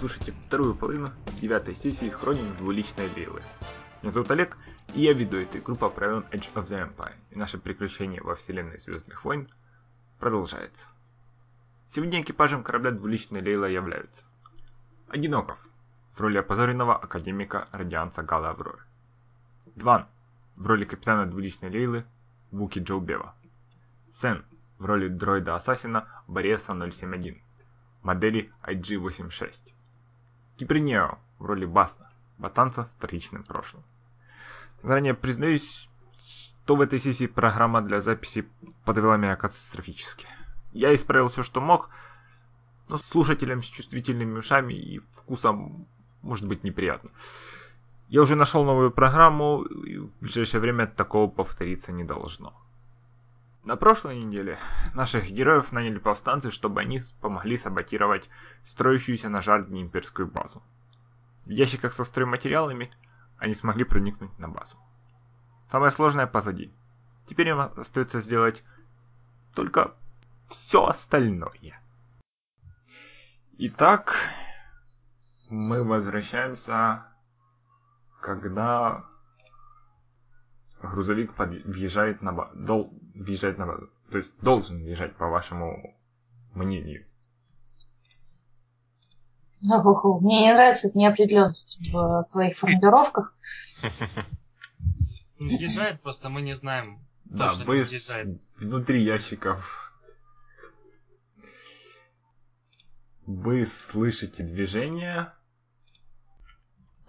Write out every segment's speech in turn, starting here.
Слушаете вторую половину девятой сессии Хроник двуличной Лейлы. Меня зовут Олег, и я веду эту игру по правилам Edge of the Empire, и наше приключение во вселенной Звездных войн продолжается. Сегодня экипажем корабля двуличной Лейла являются Одиноков в роли опозоренного академика радианца Гала Авроры, Дван в роли капитана двуличной Лейлы Вуки Джоубева, Сен в роли дроида-ассасина Бориса 071, модели IG-86. Кипринео в роли Басна, ботанца с трагичным прошлым. Заранее признаюсь, что в этой сессии программа для записи подвела меня катастрофически. Я исправил все, что мог, но слушателям с чувствительными ушами и вкусом может быть неприятно. Я уже нашел новую программу, и в ближайшее время такого повториться не должно. На прошлой неделе наших героев наняли повстанцы, чтобы они помогли саботировать строящуюся на Жардне имперскую базу. В ящиках со стройматериалами они смогли проникнуть на базу. Самое сложное позади. Теперь им остается сделать только все остальное. Итак, мы возвращаемся, когда грузовик въезжает на базу. Дол... въезжает на базу. То есть должен въезжать, по вашему мнению. Ну, мне не нравится эта неопределенность в твоих формулировках. Въезжает, просто мы не знаем. Да, вы въезжает. внутри ящиков. Вы слышите движение.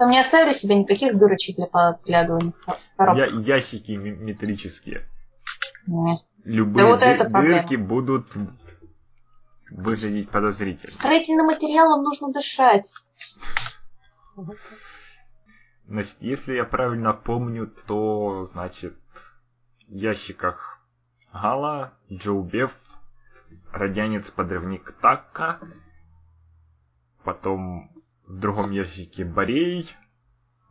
Там не оставили себе никаких дырочек для подглядывания в коробку? Я, ящики ме- метрические. Не. Любые Да вот это проблема. дырки будут выглядеть подозрительно. Строительным материалом нужно дышать. Значит, если я правильно помню, то, значит, в ящиках Гала, Джоубев, радянец-подрывник Такка, потом в другом ящике Борей,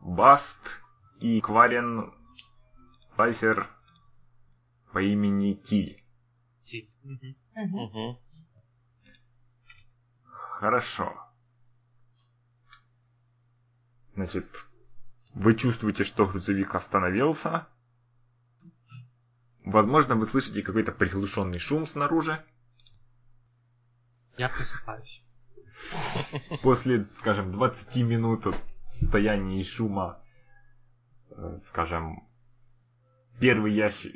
Баст и Кварен Пайсер по имени Тиль. Тиль. Хорошо. Значит, вы чувствуете, что грузовик остановился. Возможно, вы слышите какой-то приглушенный шум снаружи. Я просыпаюсь. После, скажем, 20 минут стояния и шума, э, скажем, первый ящик,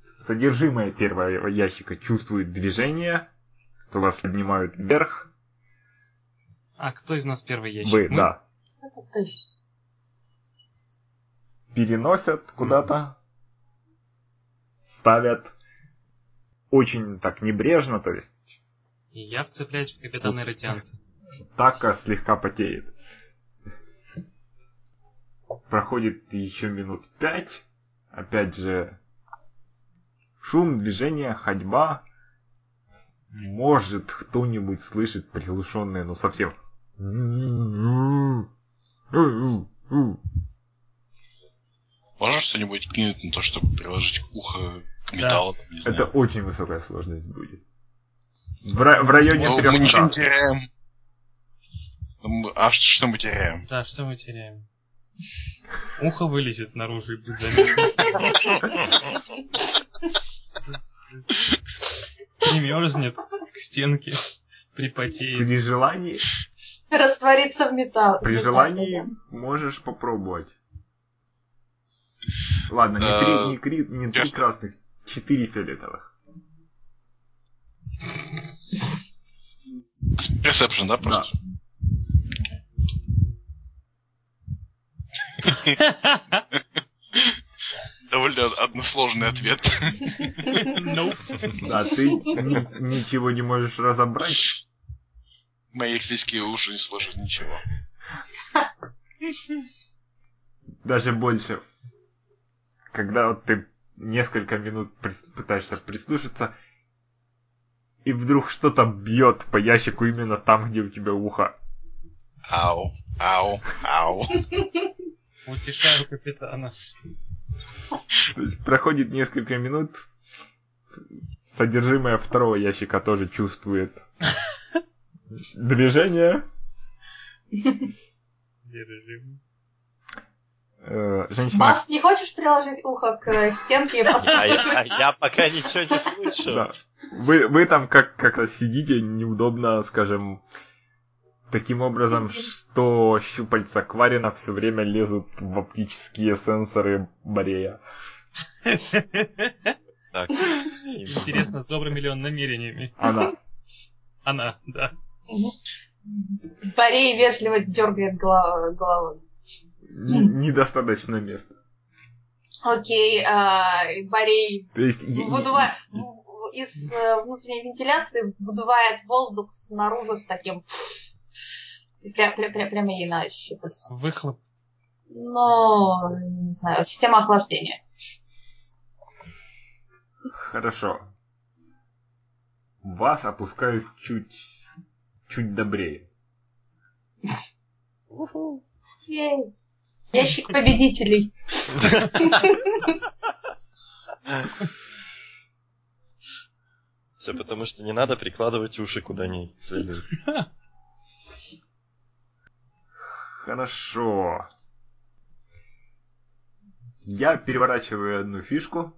содержимое первого ящика чувствует движение, то вас поднимают вверх. А кто из нас первый ящик? Вы, Мы? да, Это ты. переносят куда-то, ставят очень так небрежно, то есть И я вцепляюсь в капитана радианца. Така слегка потеет. Проходит еще минут пять. Опять же, шум, движение, ходьба. Может, кто-нибудь слышит приглушенное, ну совсем. Можно что-нибудь кинуть на то, чтобы приложить ухо к металлу? там, не знаю? Это очень высокая сложность будет. В, ра- в районе Ну, трех мы ничего не теряем. Ну, мы- А что, что мы теряем? Да, что мы теряем? Ухо вылезет наружу и будет заметно. Примерзнет к стенке, припотеет. При желании, Раствориться в металл. при желании можешь попробовать. Ладно, не три, не, кри- не три ясно. красных, четыре фиолетовых. Персепшн, да, просто? Довольно односложный ответ. Nope. Да, ты ни- ничего не можешь разобрать. Мои эльфийские уши не слышат ничего. Даже больше. Когда вот ты несколько минут прис- пытаешься прислушаться, и вдруг что-то бьет по ящику именно там, где у тебя ухо. Ау, ау, ау. Утешаю капитана. То есть проходит несколько минут, содержимое второго ящика тоже чувствует Движение. Режим. Э, Женщина... Бас, не хочешь приложить ухо к стенке и А я, а я пока ничего не слышу. Да. Вы, вы там как, как сидите неудобно, скажем, таким образом, Сидим. что щупальца Кварина все время лезут в оптические сенсоры Борея. Так. Интересно, с добрыми ли он намерениями? Она. Она, да. Борей вежливо дергает головой. Н- Недостаточно места. Окей, а, Борей То есть... выдува- из э, внутренней вентиляции выдувает воздух снаружи с таким... Пря- пря- пря- прямо ей на щупальца. Выхлоп. Ну, не знаю, система охлаждения. Хорошо. Вас опускают чуть... чуть добрее. Ящик победителей. Все потому, что не надо прикладывать уши куда не следует. Хорошо. Я переворачиваю одну фишку.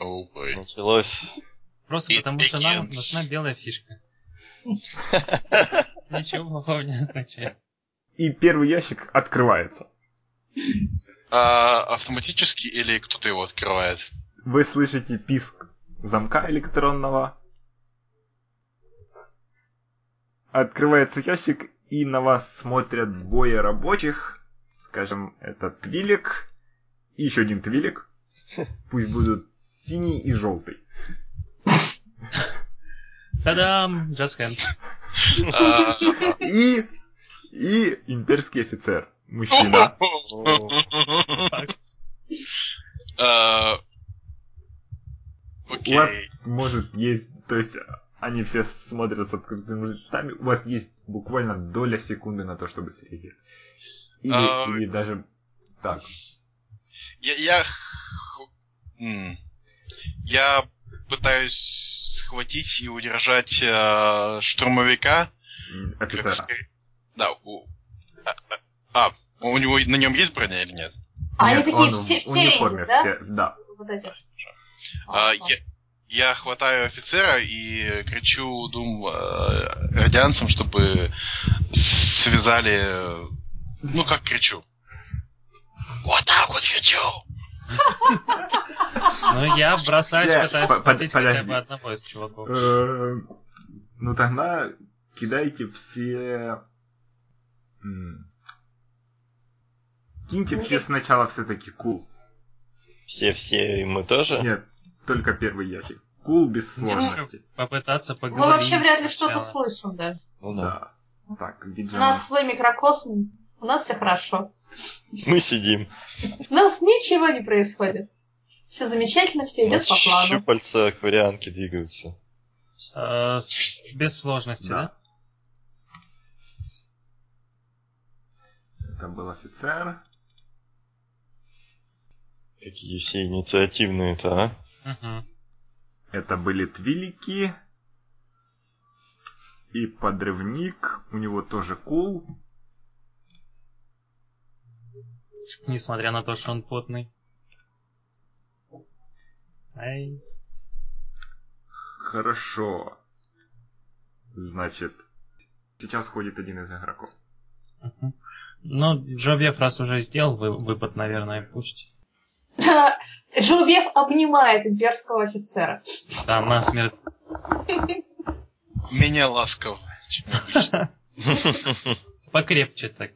Бой. Началось. Просто И- потому что нам Begins. нужна белая фишка. Ничего плохого не означает. И первый ящик открывается. А, автоматически или кто-то его открывает? Вы слышите писк замка электронного. Открывается ящик, и на вас смотрят двое рабочих. Скажем, это Твилик и еще один Твилик. Пусть будут синий и желтый. Та-дам! Just hand. А, И, и имперский офицер. Мужчина. а, У вас Окей. может есть, то есть они все смотрят с открытыми ртами, у вас есть буквально доля секунды на то, чтобы среагировать. Или, А, или даже так. Я, я, я пытаюсь схватить и удержать э, штурмовика. Офицера. скорее- Да, у... а, а, а, у него на нем есть броня или нет? А они Нет, такие он все, в все униформе, да? все- да. Вот эти. А, я, я хватаю офицера и кричу двум э, радианцам, чтобы связали... э, Ну, как кричу? Вот так вот кричу! Ну, я бросаюсь, пытаюсь схватить хотя бы одного из чуваков. Э, Ну тогда кидайте все... Киньте все сначала все-таки кул. Все-все, и мы тоже? Нет, только первый ящик. Кул без сложности. Попытаться Мы поговорить вообще вряд ли что-то слышим даже. Ну да. Так, У виджем. нас свой микрокосм, у нас все хорошо. Мы сидим. У нас ничего не происходит. Все замечательно, все идет по плану. Щупальца акварианки двигаются. С- без сложности, да? Это был офицер. Какие все инициативные-то, а? Мгм. Это были твилики. И подрывник. У него тоже кул. Несмотря на то, что он потный. Ай. Хорошо. Значит, сейчас ходит один из игроков. Мгм. Ну, Джобьев раз уже сделал вы- выпад, наверное, пусть. Джилбев обнимает имперского офицера. Да, насмерть. Менее ласково, чем обычно. Покрепче так.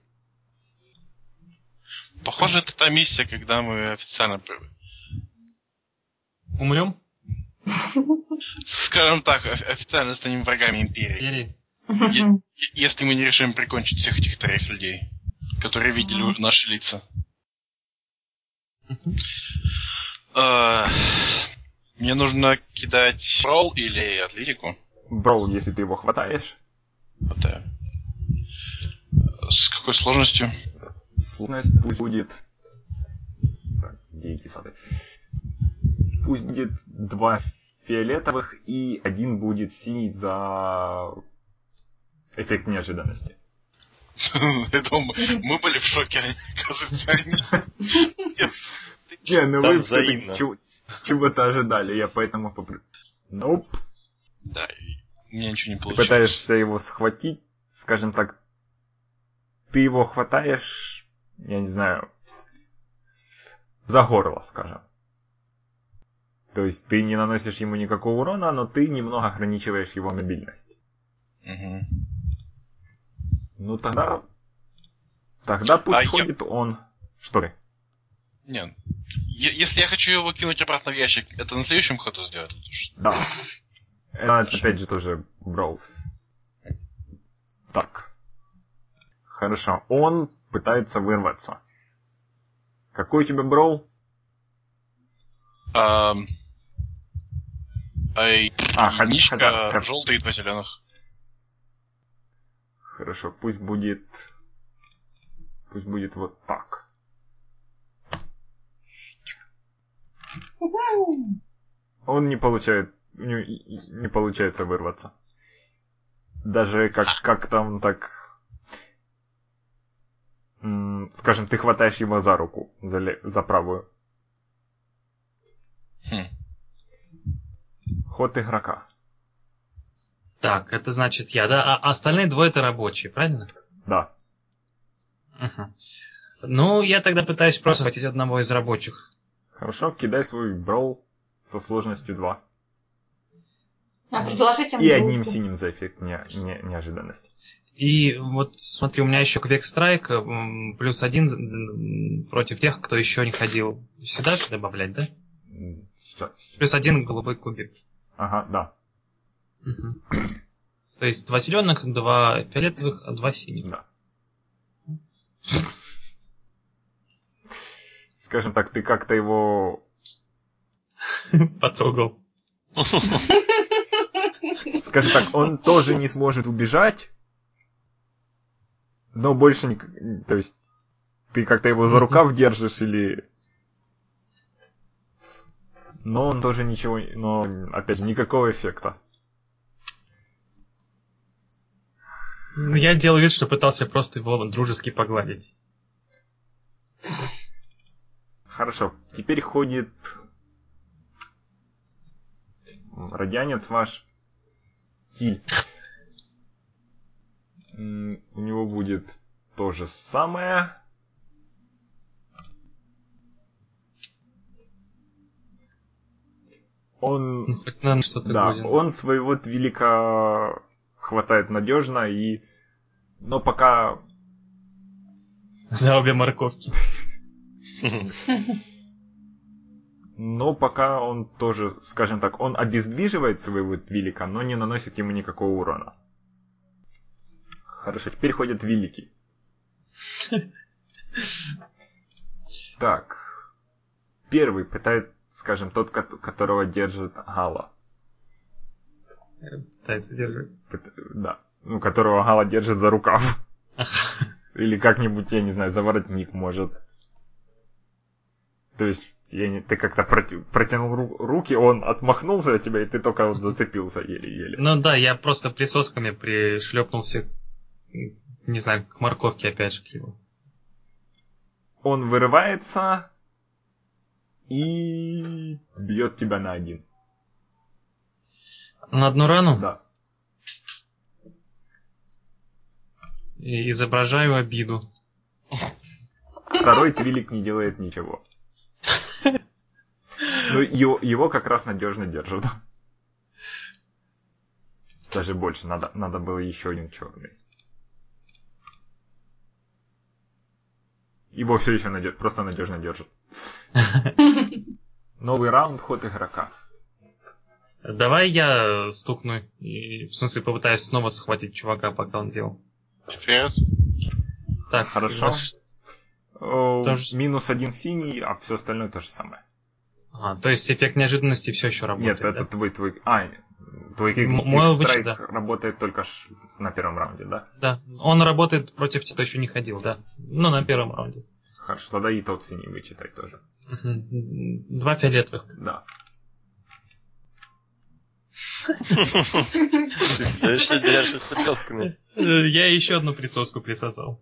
Похоже, это та миссия, когда мы официально... Умрем? Скажем так, оф- официально станем врагами Империи. Е- Если мы не решим прикончить всех этих троих людей, которые видели наши лица. Э, Мне нужно кидать ролл или атлетику. Броул, если ты его хватаешь. Да. С какой сложностью? Сложность пусть будет... Так, где эти сады? Пусть будет два фиолетовых и один будет синий за Эффект неожиданности. Я думаю, мы были в шоке, они. Не, ну вы чего-то ожидали, я поэтому попр... Nope. Да, у меня ничего не Ты получилось. пытаешься его схватить, скажем так, ты его хватаешь, я не знаю, за горло, скажем. То есть ты не наносишь ему никакого урона, но ты немного ограничиваешь его мобильность. Мгм. Ну тогда... Тогда пусть А я- ходит он. Что ты? Не, е- если я хочу его кинуть обратно в ящик, это на следующем ходу сделать? Да. Это опять же тоже брол. Так. Хорошо. Он пытается вырваться. Какой у тебя брол? Ай, А, единичка, хотя- желтый и два зеленых. Хорошо, пусть будет... Пусть будет вот так. Он не получает... И- не получается вырваться. Даже как, как там так... Скажем, ты хватаешь его за руку, за, ле- за правую. Хм. Ход игрока. Так, это значит я, да? А остальные двое это рабочие, правильно? Да. Мгм. Ну, я тогда пытаюсь просто схватить одного из рабочих. Хорошо, кидай свой брол со сложностью 2. А предложить И одним синим за эффект не- не- неожиданности. И вот смотри, у меня еще Квек Страйк плюс один против тех, кто еще не ходил. Сюда же добавлять, да? Ща- Плюс один голубой кубик. Ага, да, То есть два зеленых, два фиолетовых, а два синих. да. Скажем так, ты как-то его... Потрогал. Скажем так, он тоже не сможет убежать, но больше не... То есть, ты как-то его за рукав держишь или... Но он тоже ничего... Но, опять же, никакого эффекта. Ну, Я делал вид, что пытался просто его дружески погладить. Хорошо, теперь ходит радианец ваш Тиль. У него будет то же самое. Он, Ну, что-то да, годен. он своего твилика хватает надежно и, но пока За обе морковки. Но пока он тоже, скажем так, он обездвиживает своего Твилика, но не наносит ему никакого урона. Хорошо, теперь ходит Великий. Так. Первый пытает, скажем, тот, кот- которого держит Гала. Пытается держать. Да. Ну, которого Гала держит за рукав. Или как-нибудь, я не знаю, за воротник может. То есть, я не, ты как-то проти- протянул ру- руки, он отмахнулся от тебя, и ты только вот зацепился еле-еле. Ну да, я просто присосками пришлепнулся, не знаю, к морковке опять же к его. Он вырывается и бьет тебя на один. На одну рану Да. И изображаю обиду. Второй твилик не делает ничего. Ну, его, его как раз надежно держат. Даже больше, надо, надо было еще один черный. Его все еще надё- просто надежно держат. Новый раунд, ход игрока. Давай я стукну, и, в смысле попытаюсь снова схватить чувака, пока он делал. Вперед. Так, Хорошо. ваш- О, Тоже- Минус один синий, а все остальное то же самое. А, то есть эффект неожиданности все еще работает. Нет, это да? твой твой. А, твой кик, мой обычный, страйк да. работает только ш- на первом раунде, да? Да, он работает против тех, кто еще не ходил, да. Ну, на первом раунде. Хорошо, тогда и тот синий вычитай тоже. Два фиолетовых. Да. Ты еще держишь прическами. Э, Я еще одну присоску присосал.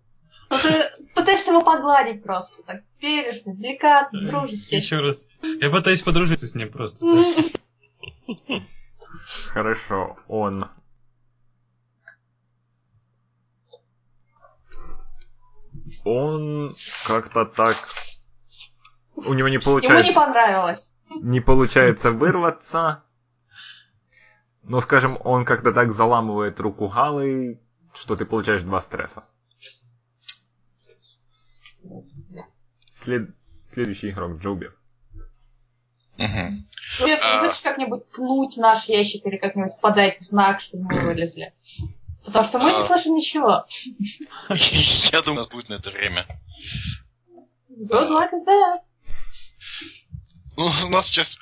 Ну, ты пытаешься его погладить просто, так бережно, деликатно, дружески. Еще раз. Я пытаюсь подружиться с ним просто. Хорошо, он... Он как-то так... У него не Ему получается... не понравилось. не получается вырваться. Но, скажем, он как-то так заламывает руку Галы, что ты получаешь два стресса. След- Следующий игрок. Мгм. Джулия, ты А. не хочешь как-нибудь пнуть наш ящик или как-нибудь подать знак, чтобы мы вылезли? Потому что мы не А. слышим ничего. Я думаю, у нас будет на это время. Good luck is that. Ну, у нас сейчас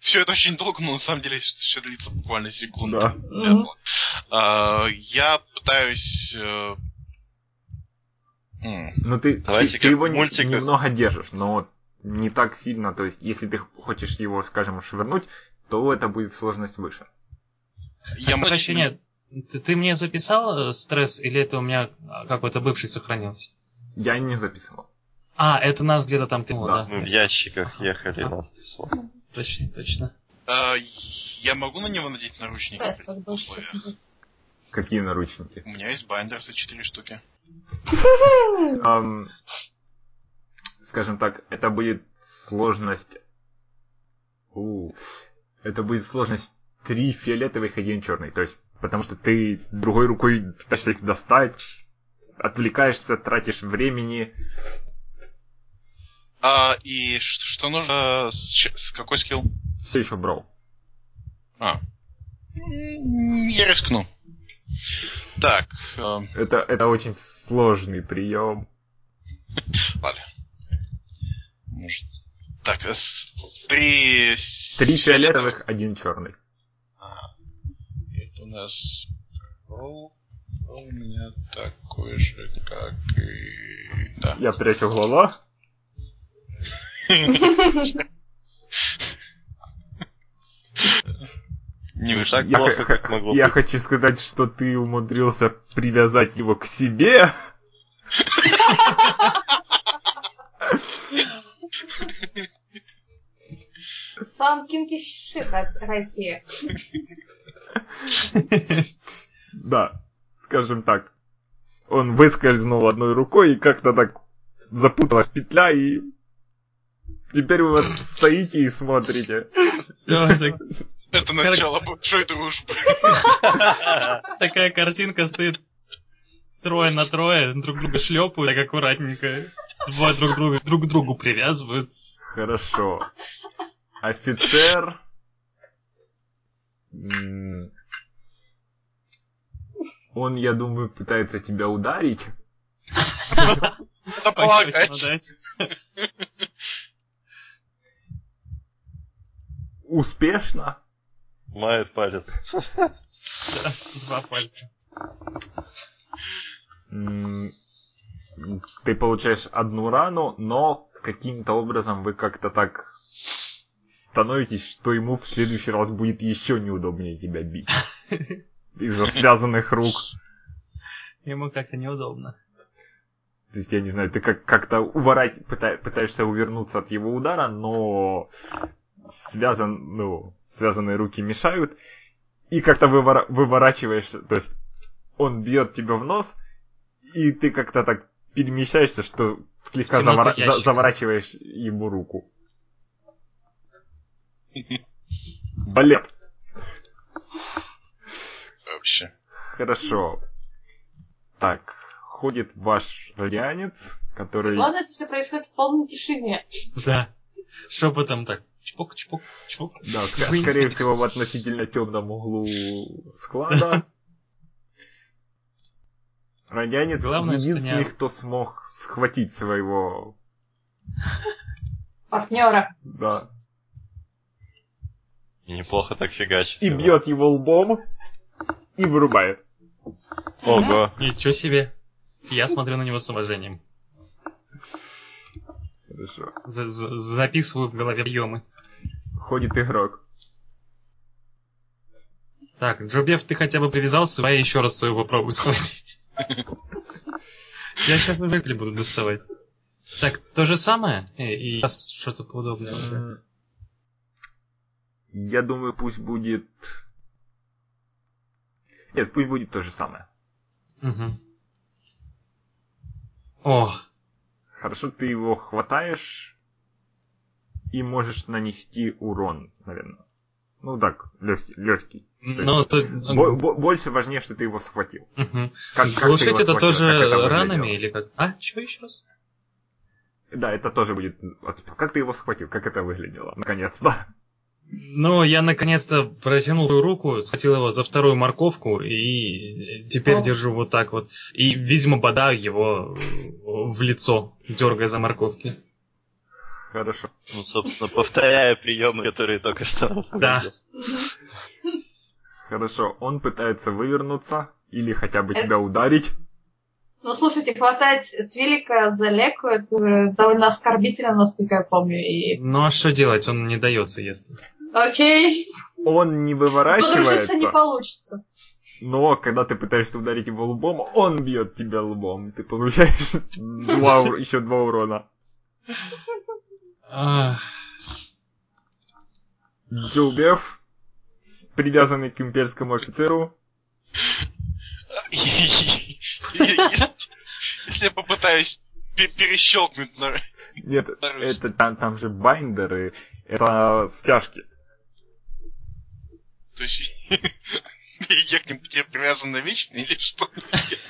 все это очень долго, но на самом деле все длится буквально секунду. Да. Мгм. А, Я пытаюсь... э, Ну ты, ты, Давайте ты как его в не- мультиках. немного держишь, но не так сильно. То есть, если ты хочешь его, скажем, швырнуть, то это будет сложность выше. Я прощения, ты, ты мне записал э, стресс или это у меня а, какой-то бывший сохранился? Я не записывал. А, это нас где-то там ты, Да. да? Мы в ящиках ехали, нас трясло. Точно, точно. А, Я могу на него надеть наручники Да, при условиях? Какие наручники? У меня есть байндерсы 4 штуки. Скажем так, это будет сложность... У, это будет сложность три фиолетовых и один черный. То есть, потому что ты другой рукой пытаешься их достать, отвлекаешься, тратишь времени. А, и что нужно? С, ч- с какой скилл? Все еще брал. А. Я рискну. Так, э, Это, это очень сложный прием. ладно. Может. Так, э, с- три... с- Три фиолетовых, один черный. Ага. Это у нас... Ролл у меня такой же, как и... Да. Я прячу глаза. Не так Я, плохо, как могло я быть. хочу сказать, что ты умудрился привязать его к себе. Сам кинки шит Россия. Да, скажем так. Он выскользнул одной рукой и как-то так запуталась петля и... Теперь вы вот стоите и смотрите. Это начало большой дружбы. Такая картинка стоит трое на трое, друг друга шлепают, так аккуратненько. Двое друг друга друг к другу привязывают. Хорошо. Офицер... Он, я думаю, пытается тебя ударить. Да Успешно. Мает палец. Два пальца. Ты получаешь одну рану, но каким-то образом вы как-то так становитесь, что ему в следующий раз будет еще неудобнее тебя бить. Из-за связанных рук. Ему как-то неудобно. То есть, я не знаю, ты как- как-то уворать, пыта- пытаешься увернуться от его удара, но связан, ну, связанные руки мешают, и как-то вывора- выворачиваешься, то есть он бьет тебя в нос, и ты как-то так перемещаешься, что слегка завора- за- заворачиваешь ему руку. Балет. Вообще. Хорошо. Так, ходит ваш радианец, который... Ладно, это все происходит в полной тишине. Да. Шепотом так. Чпок, чпок, чпок. Да, ск- скорее всего, в относительно темном углу склада. Радианец Главное, что единственный, не- кто смог схватить своего... Партнера. Да. И неплохо так фигачит. И его. бьет его лбом и вырубает. Ого. Ничего себе. Я смотрю на него с уважением. Хорошо. За- за- записываю в голове объемы. Ходит игрок. Так, Джобев, ты хотя бы привязался, а я еще раз свою попробую схватить. Я сейчас уже не буду доставать. Так, то же самое? И, и сейчас что-то подобное. Я думаю, пусть будет... Нет, пусть будет то же самое. Мгм. О, Хорошо, ты его хватаешь и можешь нанести урон, наверное. Ну так, легкий. легкий. ну то... Бо- бо- больше важнее, что ты его схватил. Мгм. Как, как ты Глушить его это схватил, тоже как это ранами выглядело? или как? А, чего еще раз? Да, это тоже будет... Как ты его схватил? Как это выглядело? Наконец-то. Ну, я наконец-то протянул руку, схватил его за вторую морковку и теперь О. держу вот так вот. И, видимо, бодаю его в лицо, дергая за морковки. Хорошо. Ну, собственно, повторяя приемы, которые только что Да. Хорошо. Он пытается вывернуться или хотя бы Э- тебя ударить. Ну, слушайте, хватать Твилика за леку, это довольно оскорбительно, насколько я помню. И... Ну а что делать? Он не дается, если. Окей, Он не подружиться выворачивается, не получится. но когда ты пытаешься ударить его лбом, он бьет тебя лбом. Ты получаешь два, еще два урона. Ах, Джоубев, привязанный к имперскому офицеру, Если я попытаюсь пе- перещелкнуть на... Нет, это там, там же байндеры, это стяжки. То есть... Я к ним привязан навечно или что?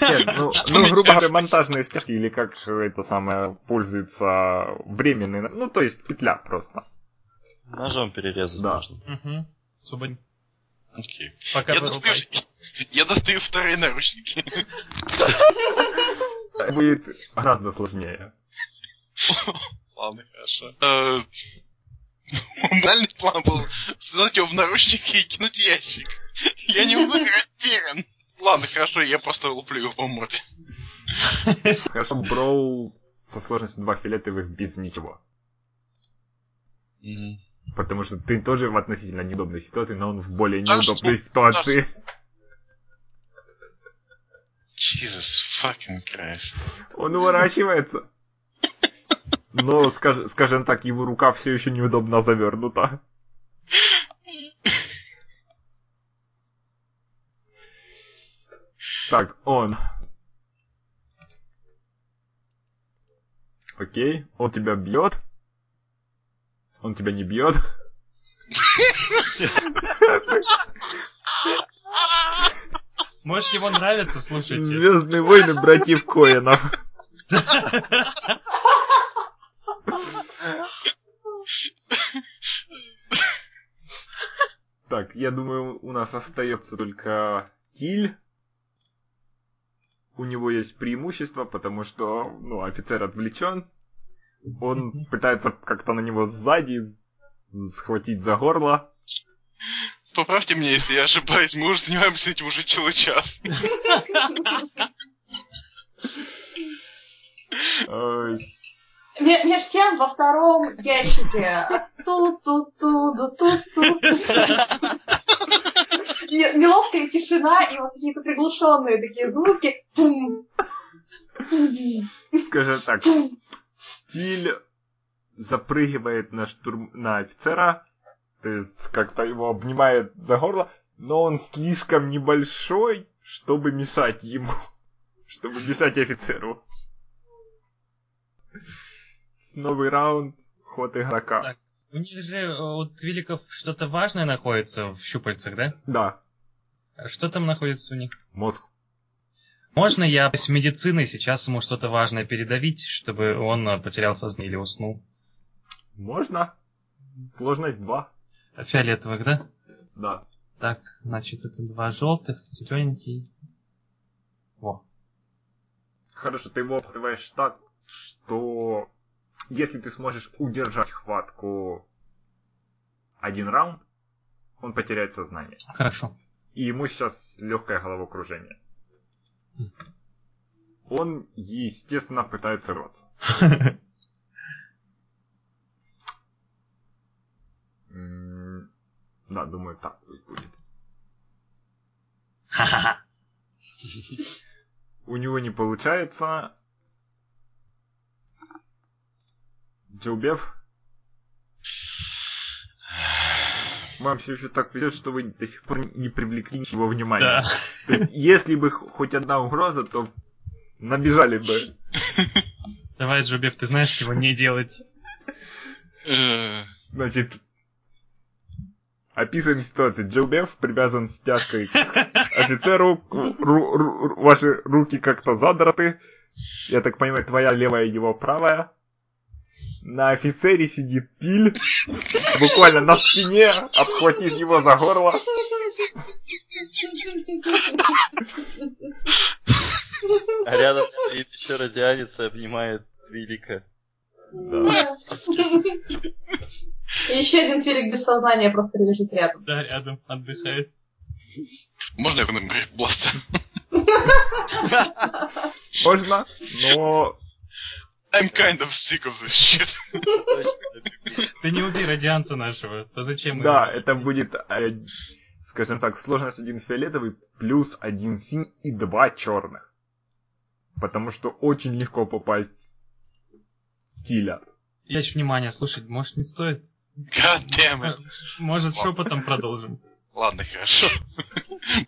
Нет, ну, ну, грубо говоря, монтажные стяжки, или как же это самое пользуется временный, ну, то есть петля просто. Ножом перерезать Да. можно. угу. Свободен. Окей. Пока Я достаю, я достаю вторые наручники. Будет гораздо сложнее. Ладно, хорошо. Банальный план был связать его в наручники и кинуть ящик. Я немного растерян. Ладно, хорошо, я просто луплю его по морде. Хорошо, Броул со сложностью 2 фиолетовых без ничего. Потому что ты тоже в относительно неудобной ситуации, но он в более неудобной ситуации. Jesus fucking Christ. Он уворачивается. Но, скаж- скажем так, его рука все еще неудобно завернута. Так, он. Окей, он тебя бьет. Он тебя не бьет. Может, ему нравится, слушайте. Звездные войны братьев Коинов. Так, я думаю, у нас остается только Киль. У него есть преимущество, потому что, ну, офицер отвлечен. Он пытается как-то на него сзади схватить за горло. Поправьте меня, если я ошибаюсь, мы уже занимаемся этим уже целый час. Ой, Меж тем во втором ящике. Ту ту ту ду ту ту. Неловкая тишина и вот какие-то приглушенные такие звуки. Скажем так, Киль запрыгивает на штурм на офицера, то есть как-то его обнимает за горло, но он слишком небольшой, чтобы мешать ему, чтобы мешать офицеру. Новый раунд, ход игрока. Так. У них же, э, у твиликов что-то важное находится в щупальцах, да? Да, Что там находится у них? мозг. Можно я с медициной сейчас ему что-то важное передавить, чтобы он э, потерял сознание или уснул? Можно? Сложность 2. Фиолетовых, да? Да. Так, значит, это два желтых, зелененький. Во. Хорошо, ты его обхватываешь так, что если ты сможешь удержать хватку один раунд, он потеряет сознание. Хорошо. И ему сейчас легкое головокружение. Он, естественно, пытается рваться. Да, думаю, так пусть будет. Ха-ха-ха. У него не получается. Джилбев. Вам все еще так везет, что вы до сих пор не привлекли ничего внимания. Да. То есть, если бы хоть одна угроза, то набежали бы. Давай, Джубев, ты знаешь, чего не делать. Э, Значит, описываем ситуацию. Джилбев привязан стяжкой к офицеру, ру- ру- ру- ваши руки как-то задраты. Я так понимаю, твоя левая, его правая. На офицере сидит Тиль, буквально на спине, обхватив его за горло. А рядом стоит еще радианец и обнимает Твилика. Еще один твилик без сознания просто лежит рядом. Да, рядом отдыхает. Можно я вынурю бластер? Можно, но I'm kind of sick of this shit. Ты не убей радианца нашего, то зачем мы да, это будет, э, скажем так, сложность один фиолетовый плюс один синий и два черных. Потому что очень легко попасть в Тиля. Ящик внимание, слушай, может не стоит? God damn it. Может шепотом продолжим? Ладно, хорошо.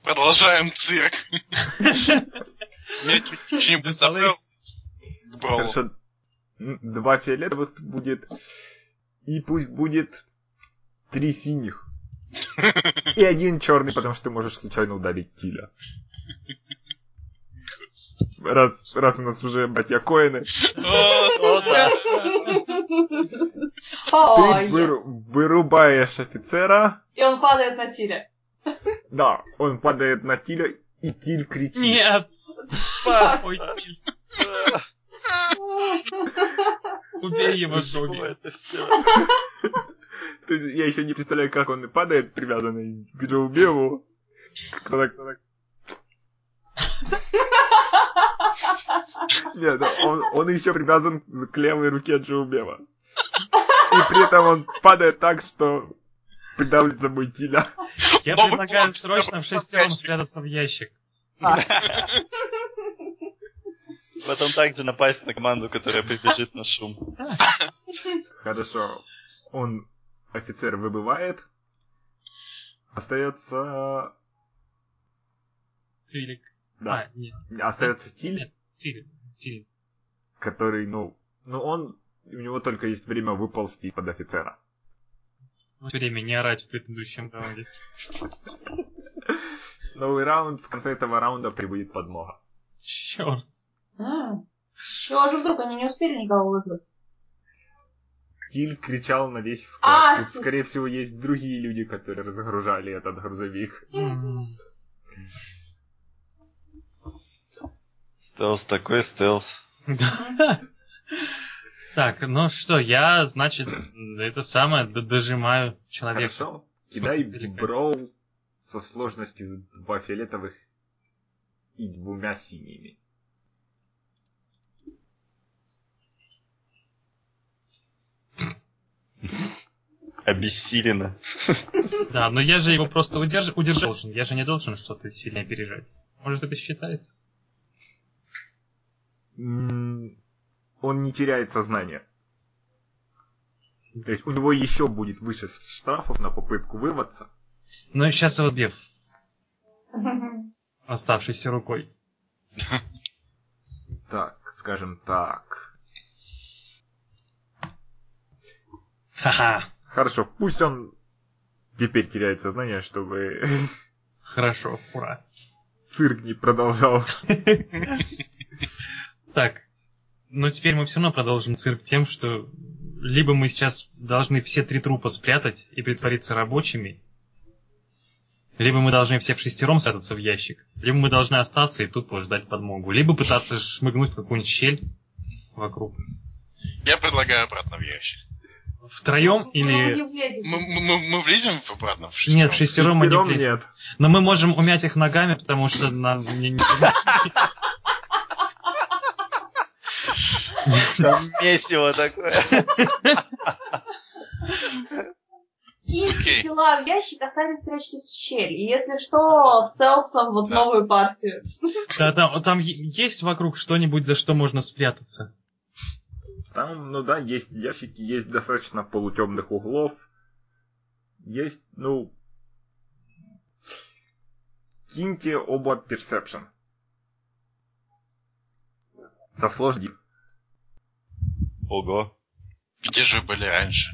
Продолжаем цирк. Я чуть-чуть не. Хорошо. Два фиолетовых будет. И пусть будет три синих. И один черный, потому что ты можешь случайно ударить Тиля. Раз, раз у нас уже братья Коины, О, да. Ты вырубаешь офицера. И он падает на Тиля. Да, он падает на Тиля, и Тиль кричит. Нет! Ой, Тиль, убей его, Джоби. это все? То есть я еще не представляю, как он падает, привязанный к Джоубеву. Кто так, кто так. Нет, да, он, он еще привязан к левой руке Джоубева. И при этом он падает так, что придавливает за собой Тиля. Я предлагаю срочно шестером спрятаться в ящик. Потом также напасть на команду, которая прибежит на шум. Хорошо. Он, офицер, выбывает. Остается... Твилик. Да, А, нет, остается Тиль, Нет. Тиль. Тиль. который, ну... Ну, он... У него только есть время выползти под офицера. Время не орать в предыдущем раунде. Новый раунд. В конце этого раунда прибудет подмога. Черт. М. Чего же вдруг они не успели никого вызвать? Тиль кричал на весь А, склад. Тут, слушай. скорее всего, есть другие люди, которые разгружали этот грузовик. Стелс, такой стелс. Так, ну что, я, значит, это самое, дожимаю человека. Хорошо. Кидай целиком? броу со сложностью два фиолетовых и двумя синими. Обессиленно. Да, но я же его просто удерж... удержать должен. Я же не должен что-то сильно опережать. Может, это считается? Он не теряет сознание. То есть у него еще будет выше штрафов на попытку вырваться. Ну и сейчас его бьев оставшейся рукой. Так, скажем так. Ха-ха. Хорошо, пусть он теперь теряет сознание, чтобы Хорошо, ура. цирк не продолжался. Так, но теперь мы все равно продолжим цирк тем, что либо мы сейчас должны все три трупа спрятать и притвориться рабочими, либо мы должны все в шестером спрятаться в ящик, либо мы должны остаться и тупо ждать подмогу, либо пытаться шмыгнуть в какую-нибудь щель вокруг. Я предлагаю обратно в ящик. Втроем Ну, или... Мы, мы, мы влезем обратно в шестером? Нет, в шестером мы не влезем. нет. Но мы можем умять их ногами, потому что нам Там месиво такое. Киньте тела в ящик, а сами спрячьтесь в щель. И если что, стелсом вот Да. новую партию. Да, там, там есть вокруг что-нибудь, за что можно спрятаться. Там, ну да, есть ящики, есть достаточно полутемных углов. Есть, ну... Киньте оба Perception. Со сложным. Ого. Где же были раньше?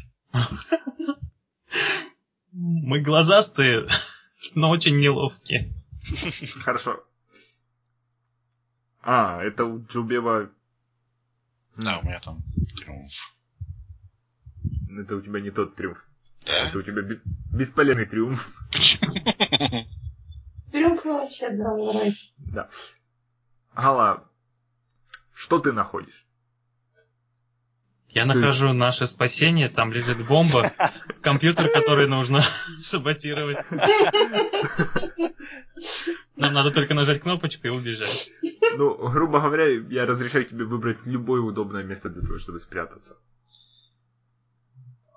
Мы глазастые, но очень неловкие. Хорошо. А, это у Джубева... Да, у меня там триумф. Это у тебя не тот триумф. Да? Это у тебя бе- бесполезный триумф. Триумф вообще, да. Да. Гала, что ты находишь? Я То есть- нахожу наше спасение, там лежит бомба, компьютер, который нужно саботировать. Нам надо только нажать кнопочку и убежать. Ну, грубо говоря, я разрешаю тебе выбрать любое удобное место для того, чтобы спрятаться.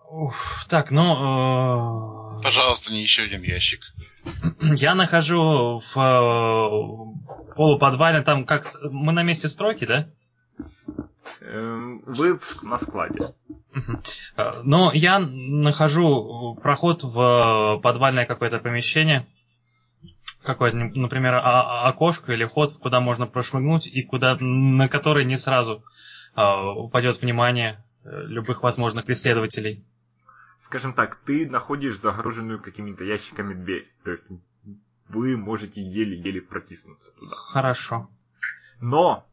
Уф, так, ну... э, Пожалуйста, не еще один ящик. Я нахожу в э, полуподвале, там как... Мы на месте стройки, да? Эм, Вы на складе. Э, Но я нахожу проход в подвальное какое-то помещение. Какое-то, например, окошко или ход, куда можно прошмыгнуть и куда, на который не сразу э, упадет внимание э, любых возможных преследователей. Скажем так, ты находишь загруженную какими-то ящиками дверь. То есть вы можете еле-еле протиснуться туда. Хорошо. Но,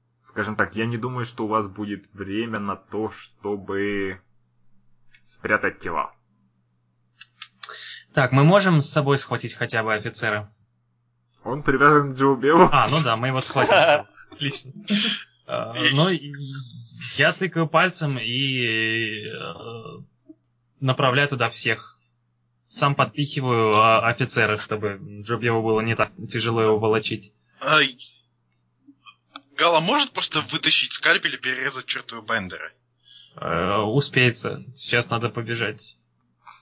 скажем так, я не думаю, что у вас будет время на то, чтобы спрятать тела. Так, мы можем с собой схватить хотя бы офицера? Он привязан к Джо Беллу. А, ну да, мы его схватим. Отлично. А, Ну, и я тыкаю пальцем и э, направляю туда всех. Сам подпихиваю а, офицера, чтобы Джобьеву было не так тяжело его волочить. Ай. Гала может просто вытащить скальпель и перерезать чертовы бендеры? Э, Успеется. Сейчас надо побежать.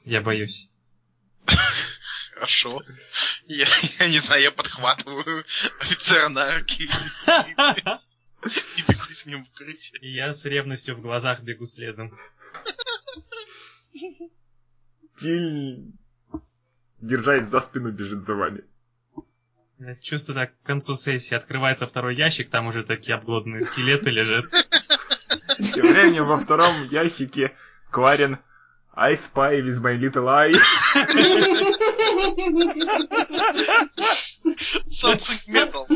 Я боюсь. Хорошо. Я, я не знаю, я подхватываю офицера на руки и, бегу с ним в укрытие. И я с ревностью в глазах бегу следом. Тиль, держась за спину, бежит за вами. Я чувствую, так к концу сессии открывается второй ящик, там уже такие обглоданные скелеты лежат. Тем временем во втором ящике Кварин I spy with my little eye. Something metal.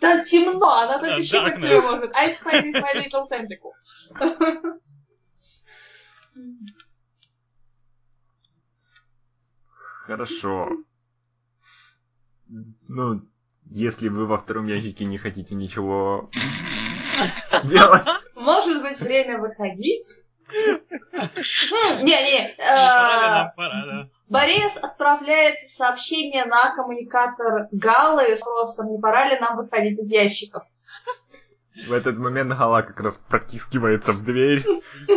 Там темно, она только щупать себе darkness. может. I spy with my little tentacle. Хорошо. Ну, если вы во втором ящике не хотите ничего делать, Может быть, время выходить? Не-не, э. Борис отправляет сообщение на коммуникатор Галы с вопросом, не пора ли нам выходить из ящиков. в этот момент Гала как раз протискивается в дверь,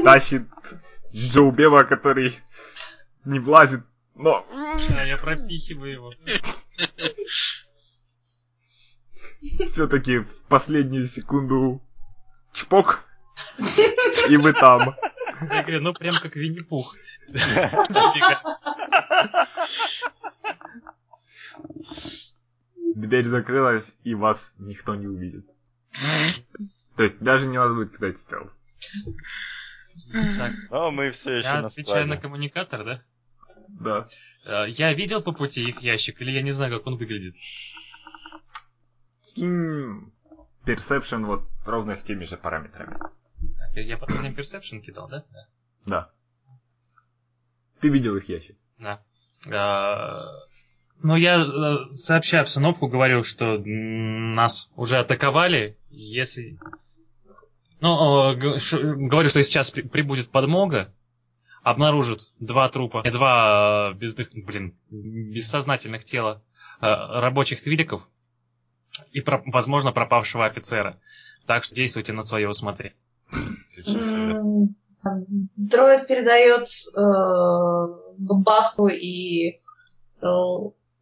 тащит Джоу Бева, который не влазит, но Да, я пропихиваю его. все-таки в последнюю секунду чпок, и вы там. Я говорю, ну прям как Винни-Пух. Дверь закрылась, и вас никто не увидит. То есть даже не надо будет кидать стелс. Так, Но мы все еще я отвечаю на коммуникатор, да? Да. Э, Я видел по пути их ящик, или я не знаю, как он выглядит? Кинь Perception вот ровно с теми же параметрами. Я я последний персепшн кидал, да? Да. Да. Ты видел их ящик? Да. А, Ну, я э, сообщая обстановку, говорил, что нас уже атаковали. Если... Ну, говорю, что сейчас при- прибудет подмога, обнаружит два трупа, два э, бездых... блин, бессознательных тела э, рабочих твиликов и, возможно, пропавшего офицера. Так что действуйте на свое усмотрение. Дроид передает э, Басту и э,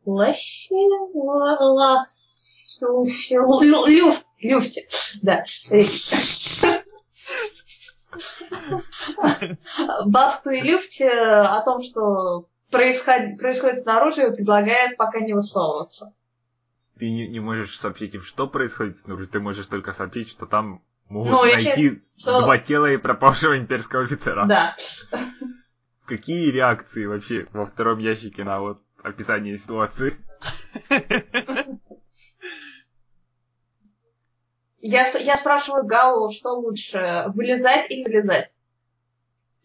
Лащи, Ла- Ла- Лю- Лю- Люфт, Люфте, да. Басту и Люфте о том, что происход- происходит снаружи, предлагает пока не высовываться. Ты не, не можешь сообщить им, что происходит снаружи, ты можешь только сообщить, что там могут Ну, я найти что- два тела и пропавшего имперского офицера. Да. Какие реакции вообще во втором ящике на вот описание ситуации? Я, я спрашиваю Галу, что лучше, вылезать или вылезать?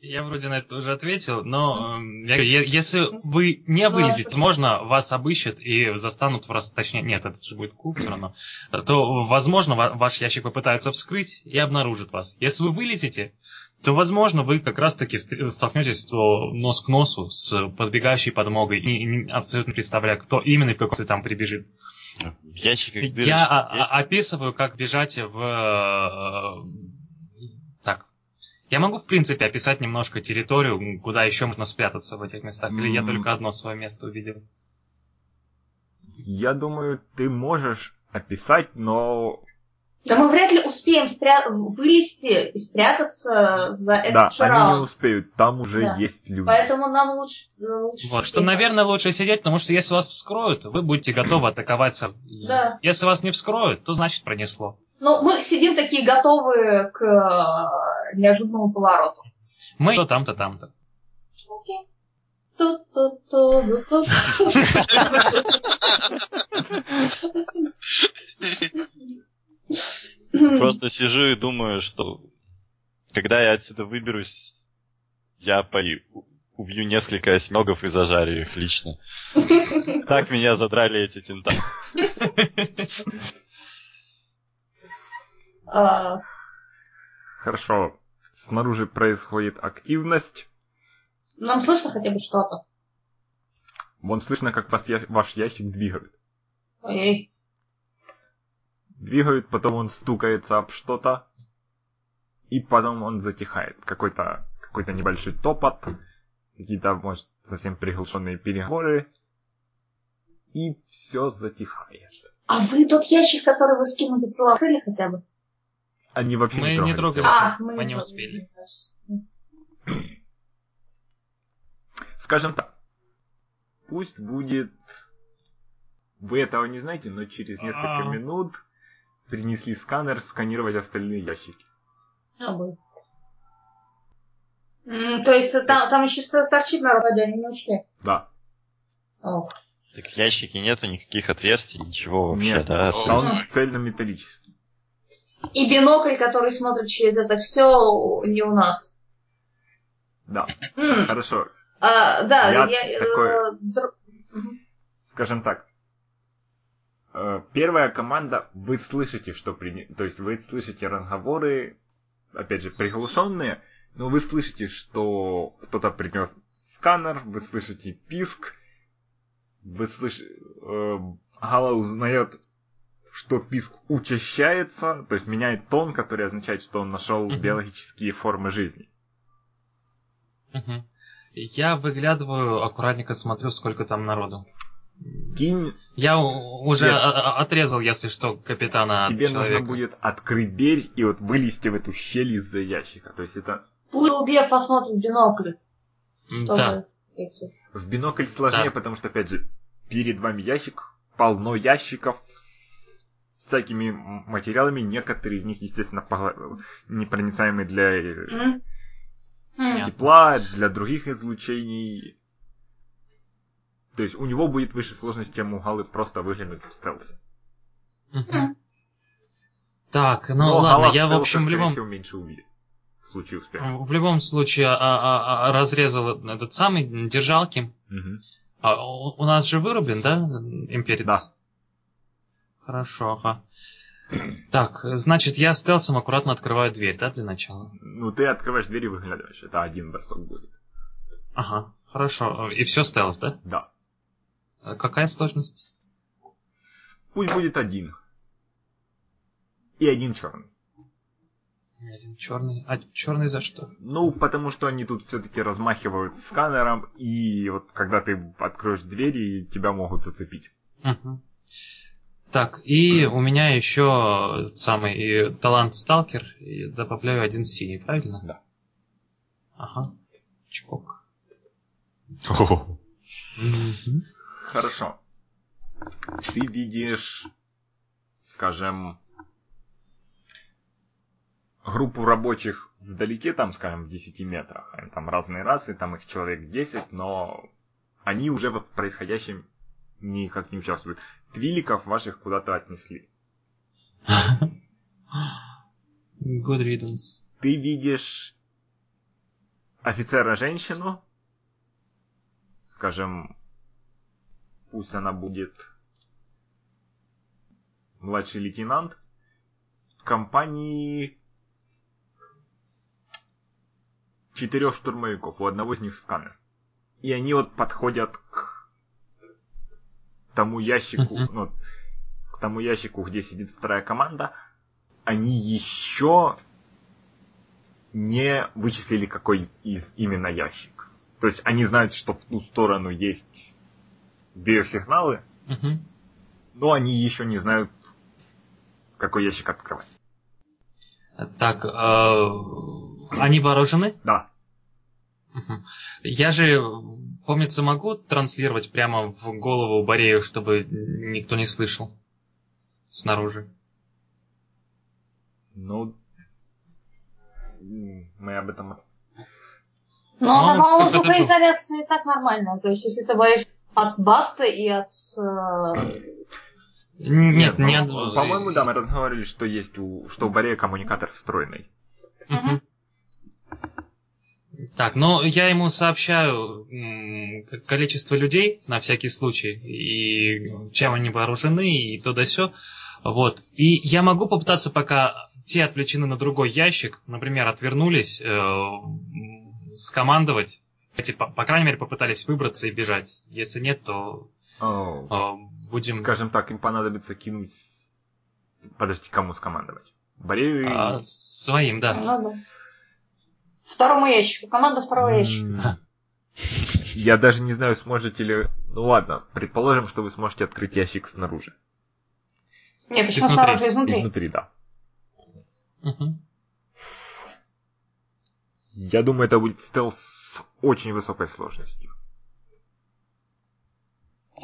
Я вроде на это уже ответил, но эм, я говорю, если вы не Ну, вылезете, а- возможно, вас обыщут и застанут в раз, точнее, нет, это же будет кул все равно, то, возможно, ва- ваш ящик попытаются вскрыть и обнаружат вас. Если вы вылезете, то, возможно, вы как раз-таки столкнетесь то нос к носу с подбегающей подмогой и, и не- абсолютно не представляя, кто именно и какой там прибежит. Дырочки Я описываю, как бежать в... Я могу, в принципе, описать немножко территорию, куда еще можно спрятаться в этих местах, или я только одно свое место увидел? Я думаю, ты можешь описать, но Да мы вряд ли успеем спря- вылезти и спрятаться за этот да, же они не успеют, там уже Да. есть люди. Поэтому нам лучше... э, лучше Вот, что, наверное, лучше сидеть, потому что если вас вскроют, вы будете готовы атаковать. со- Да. Если вас не вскроют, то значит пронесло. Ну, мы сидим такие готовые к э, неожиданному повороту. Мы то там-то, там-то. Окей. Просто сижу и думаю, что когда я отсюда выберусь, я по- убью несколько осьмегов и зажарю их лично. Так меня задрали эти тента. А, Хорошо. Снаружи происходит активность. Нам слышно хотя бы что-то? Вон слышно, как вас я- ваш ящик двигают. Ой, Двигают, потом он стукается об что-то. И потом он затихает. Какой-то какой небольшой топот. Какие-то, может, совсем приглушенные переговоры. И все затихает. А вы тот ящик, который вы скинули, открыли хотя бы? Они вообще Мы не не трогали трогали. тело. А, мы мы не трогали. успели. Скажем так, пусть будет... Вы этого не знаете, но через несколько А. минут принесли сканер сканировать остальные ящики. А, То есть там, там еще торчит народ, а они не ушли. Да. Ох. Так в ящике нету никаких отверстий, ничего вообще, Нет. да? А есть- он цельнометаллический. И бинокль, который смотрит через это все, не у нас. Да. М, Хорошо. а, да, Я я... э, такой- др-. Скажем так. Э, Первая команда, вы слышите, что при... То есть вы слышите разговоры, опять же, приглушенные, но вы слышите, что кто-то принес сканер, вы слышите писк, вы слышите... Гала узнает, что писк учащается, то есть меняет тон, который означает, что он нашел Мгм. биологические формы жизни. Мгм. Я выглядываю, аккуратненько смотрю, сколько там народу. Кинь, Я уже Нет. отрезал, если что, капитана тебе человека. нужно будет открыть дверь и вот вылезти в эту щель из-за ящика. То есть это Пусть убьет, посмотрит в бинокль. М, Чтобы Да. В бинокль сложнее, Да. потому что, опять же, перед вами ящик, полно ящиков с всякими материалами, некоторые из них, естественно, непроницаемые для. Ясно. тепла, для других излучений. То есть у него будет выше сложность, чем у Галы просто выглянуть в стелсе. Мгм. Так, ну Но ладно, Гала я в общем в любом, всего, меньше увидит. В случае успеха. в любом случае а- а- а- разрезал этот самый держалки. Мгм. А у, у нас же вырублен, да, имперец? Да. Хорошо, ага. Так, значит, я стелсом аккуратно открываю дверь, да, для начала? Ну, ты открываешь дверь и выглядываешь. Это один бросок будет. Ага, хорошо. И все стелс, да? Да. А Какая сложность? Пусть будет один. И один черный. Один черный. А черный за что? Ну, потому что они тут все-таки размахивают сканером, и вот когда ты откроешь двери, тебя могут зацепить. Мгм. Так, и у меня еще самый талант сталкер, добавляю один синий, правильно? Да. Ага. Чпок. Хорошо. Ты видишь, скажем, группу рабочих вдалеке, там, скажем, в 10 метрах. Они Там разные расы, там их человек 10, но они уже в происходящем никак не участвуют. Твиликов ваших куда-то отнесли. Good riddance. Ты видишь офицера-женщину, скажем, пусть она будет младший лейтенант, в компании четырех штурмовиков, у одного из них сканер. И они вот подходят к тому ящику, ну, к тому ящику, где сидит вторая команда. Они еще не вычислили, какой из именно ящик. То есть они знают, что в ту сторону есть биосигналы, Мгм. но они еще не знают, какой ящик открывать. Так, э, они вооружены? Да. Я же, помнится, могу транслировать прямо в голову Борею, чтобы никто не слышал снаружи. ну... Мы об этом... Ну, Ну, по-моему, как это звукоизоляция и так нормально. То есть, если ты боишься от баста и от... э, Нет, ну, не од- По-моему, да, мы разговаривали, что есть у... что у Борея коммуникатор встроенный. Мгм. Так, ну я ему сообщаю количество людей на всякий случай, и чем они вооружены, и то да сё. Вот. И я могу попытаться, пока те отвлечены на другой ящик, например, отвернулись, э, скомандовать. Эти, по, по крайней мере, попытались выбраться и бежать. Если нет, то э, будем... Скажем так, им понадобится кинуть... Подожди, кому скомандовать? Борею и... а, своим, да. Ну, да. Второму ящику. Команда второго ящика. Я даже не знаю, сможете ли... Ну ладно, предположим, что вы сможете открыть ящик снаружи. Не, почему Изнутри. снаружи, изнутри? Изнутри, да. Мгм. Я думаю, это будет стелс с очень высокой сложностью.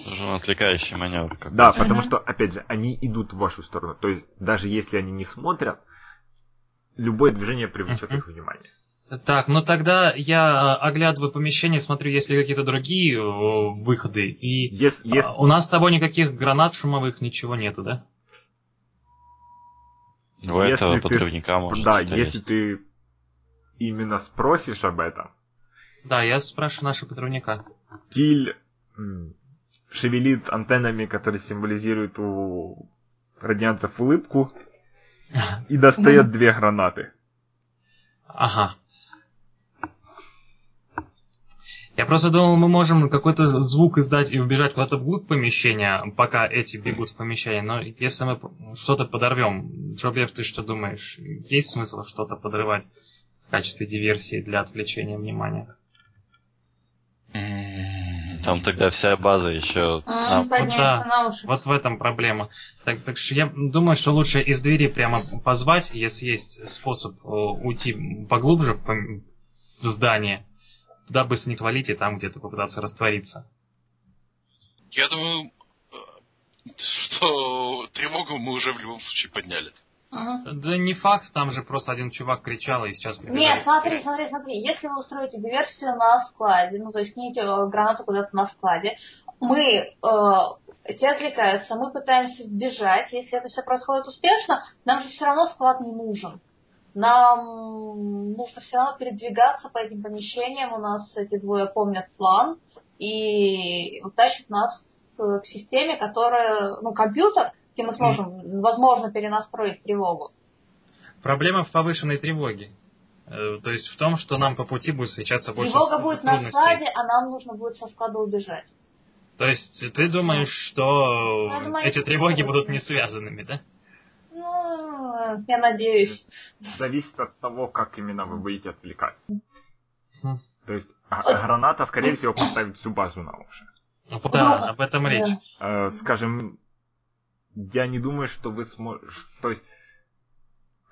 Нужен отвлекающий маневр. какой-то. Да, потому что, опять же, они идут в вашу сторону. То есть, даже если они не смотрят, любое движение привлечет их внимание. Так, ну тогда я э, оглядываю помещение, смотрю, есть ли какие-то другие выходы. И Ес- ес- а, у нас с собой никаких гранат шумовых, ничего нету, да? У этого если ты подрывника с- может Да, если есть. ты именно спросишь об этом, Да, я спрашиваю нашего подрывника. Киль шевелит антеннами, которые символизируют у радианцев улыбку, и достает две гранаты. Ага. Я просто думал, мы можем какой-то звук издать и убежать куда-то вглубь помещения, пока эти бегут в помещение. Но если мы что-то подорвем, Джоблев, ты что думаешь? Есть смысл что-то подрывать в качестве диверсии для отвлечения внимания? М, Там тогда вся база еще... М, Поднимется на уши. Вот в этом проблема. Так, так что я думаю, что лучше из двери прямо позвать, если есть способ э, уйти поглубже в, в здание. Туда быстренько свалить и там где-то попытаться раствориться. Я думаю, э, что тревогу мы уже в любом случае подняли. Мгм. Да не факт, там же просто один чувак кричал и сейчас прибежал. Нет, смотри, смотри, смотри. Если вы устроите диверсию на складе, ну, то есть кинете э, гранату куда-то на складе, мы, э, те отвлекаются, мы пытаемся сбежать. Если это все происходит успешно, нам же все равно склад не нужен. Нам нужно все равно передвигаться по этим помещениям. У нас эти двое помнят план и утащат нас э, к системе, которая, ну, компьютер, где мы сможем, возможно, перенастроить тревогу. Проблема в повышенной тревоге. Э, То есть в том, что нам по пути будет встречаться больше Тревога будет на складе, а нам нужно будет со склада убежать. То есть ты думаешь, что Ну, я думаю, эти тревоги будут не связанными, да? Ну, я надеюсь. Зависит от того, как именно вы будете отвлекать. То есть а- граната, скорее всего, поставит всю базу на уши. Вот да, об этом речь. Э, скажем, я не думаю, что вы сможете... То есть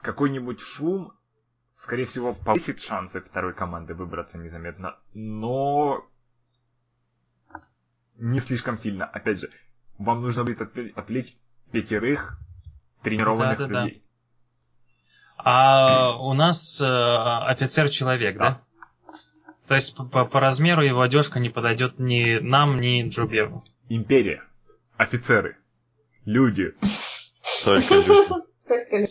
какой-нибудь шум, скорее всего, повысит шансы второй команды выбраться незаметно, но не слишком сильно. Опять же, вам нужно будет отвле- отвлечь пятерых тренированных Да-да-да. людей. А у нас э, офицер-человек, да? То есть по, по- по размеру его одежка не подойдет ни нам, ни Джуберу. Империя. Офицеры. Люди. Только люди. Только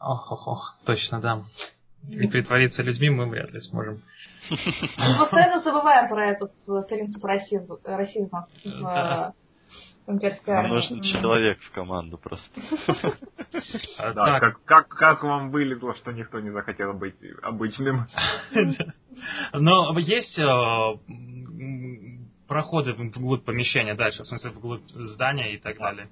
Ох, ох, ох, точно, да. И притвориться людьми мы вряд ли сможем. Мы постоянно забываем про этот э, принцип расизма, расизма в Да. э, имперской Нам армии. нужен человек в команду просто. А, Да, как, как, как вам вылезло, что никто не захотел быть обычным? Но есть э, проходы в- вглубь помещения дальше, в смысле вглубь здания и так далее.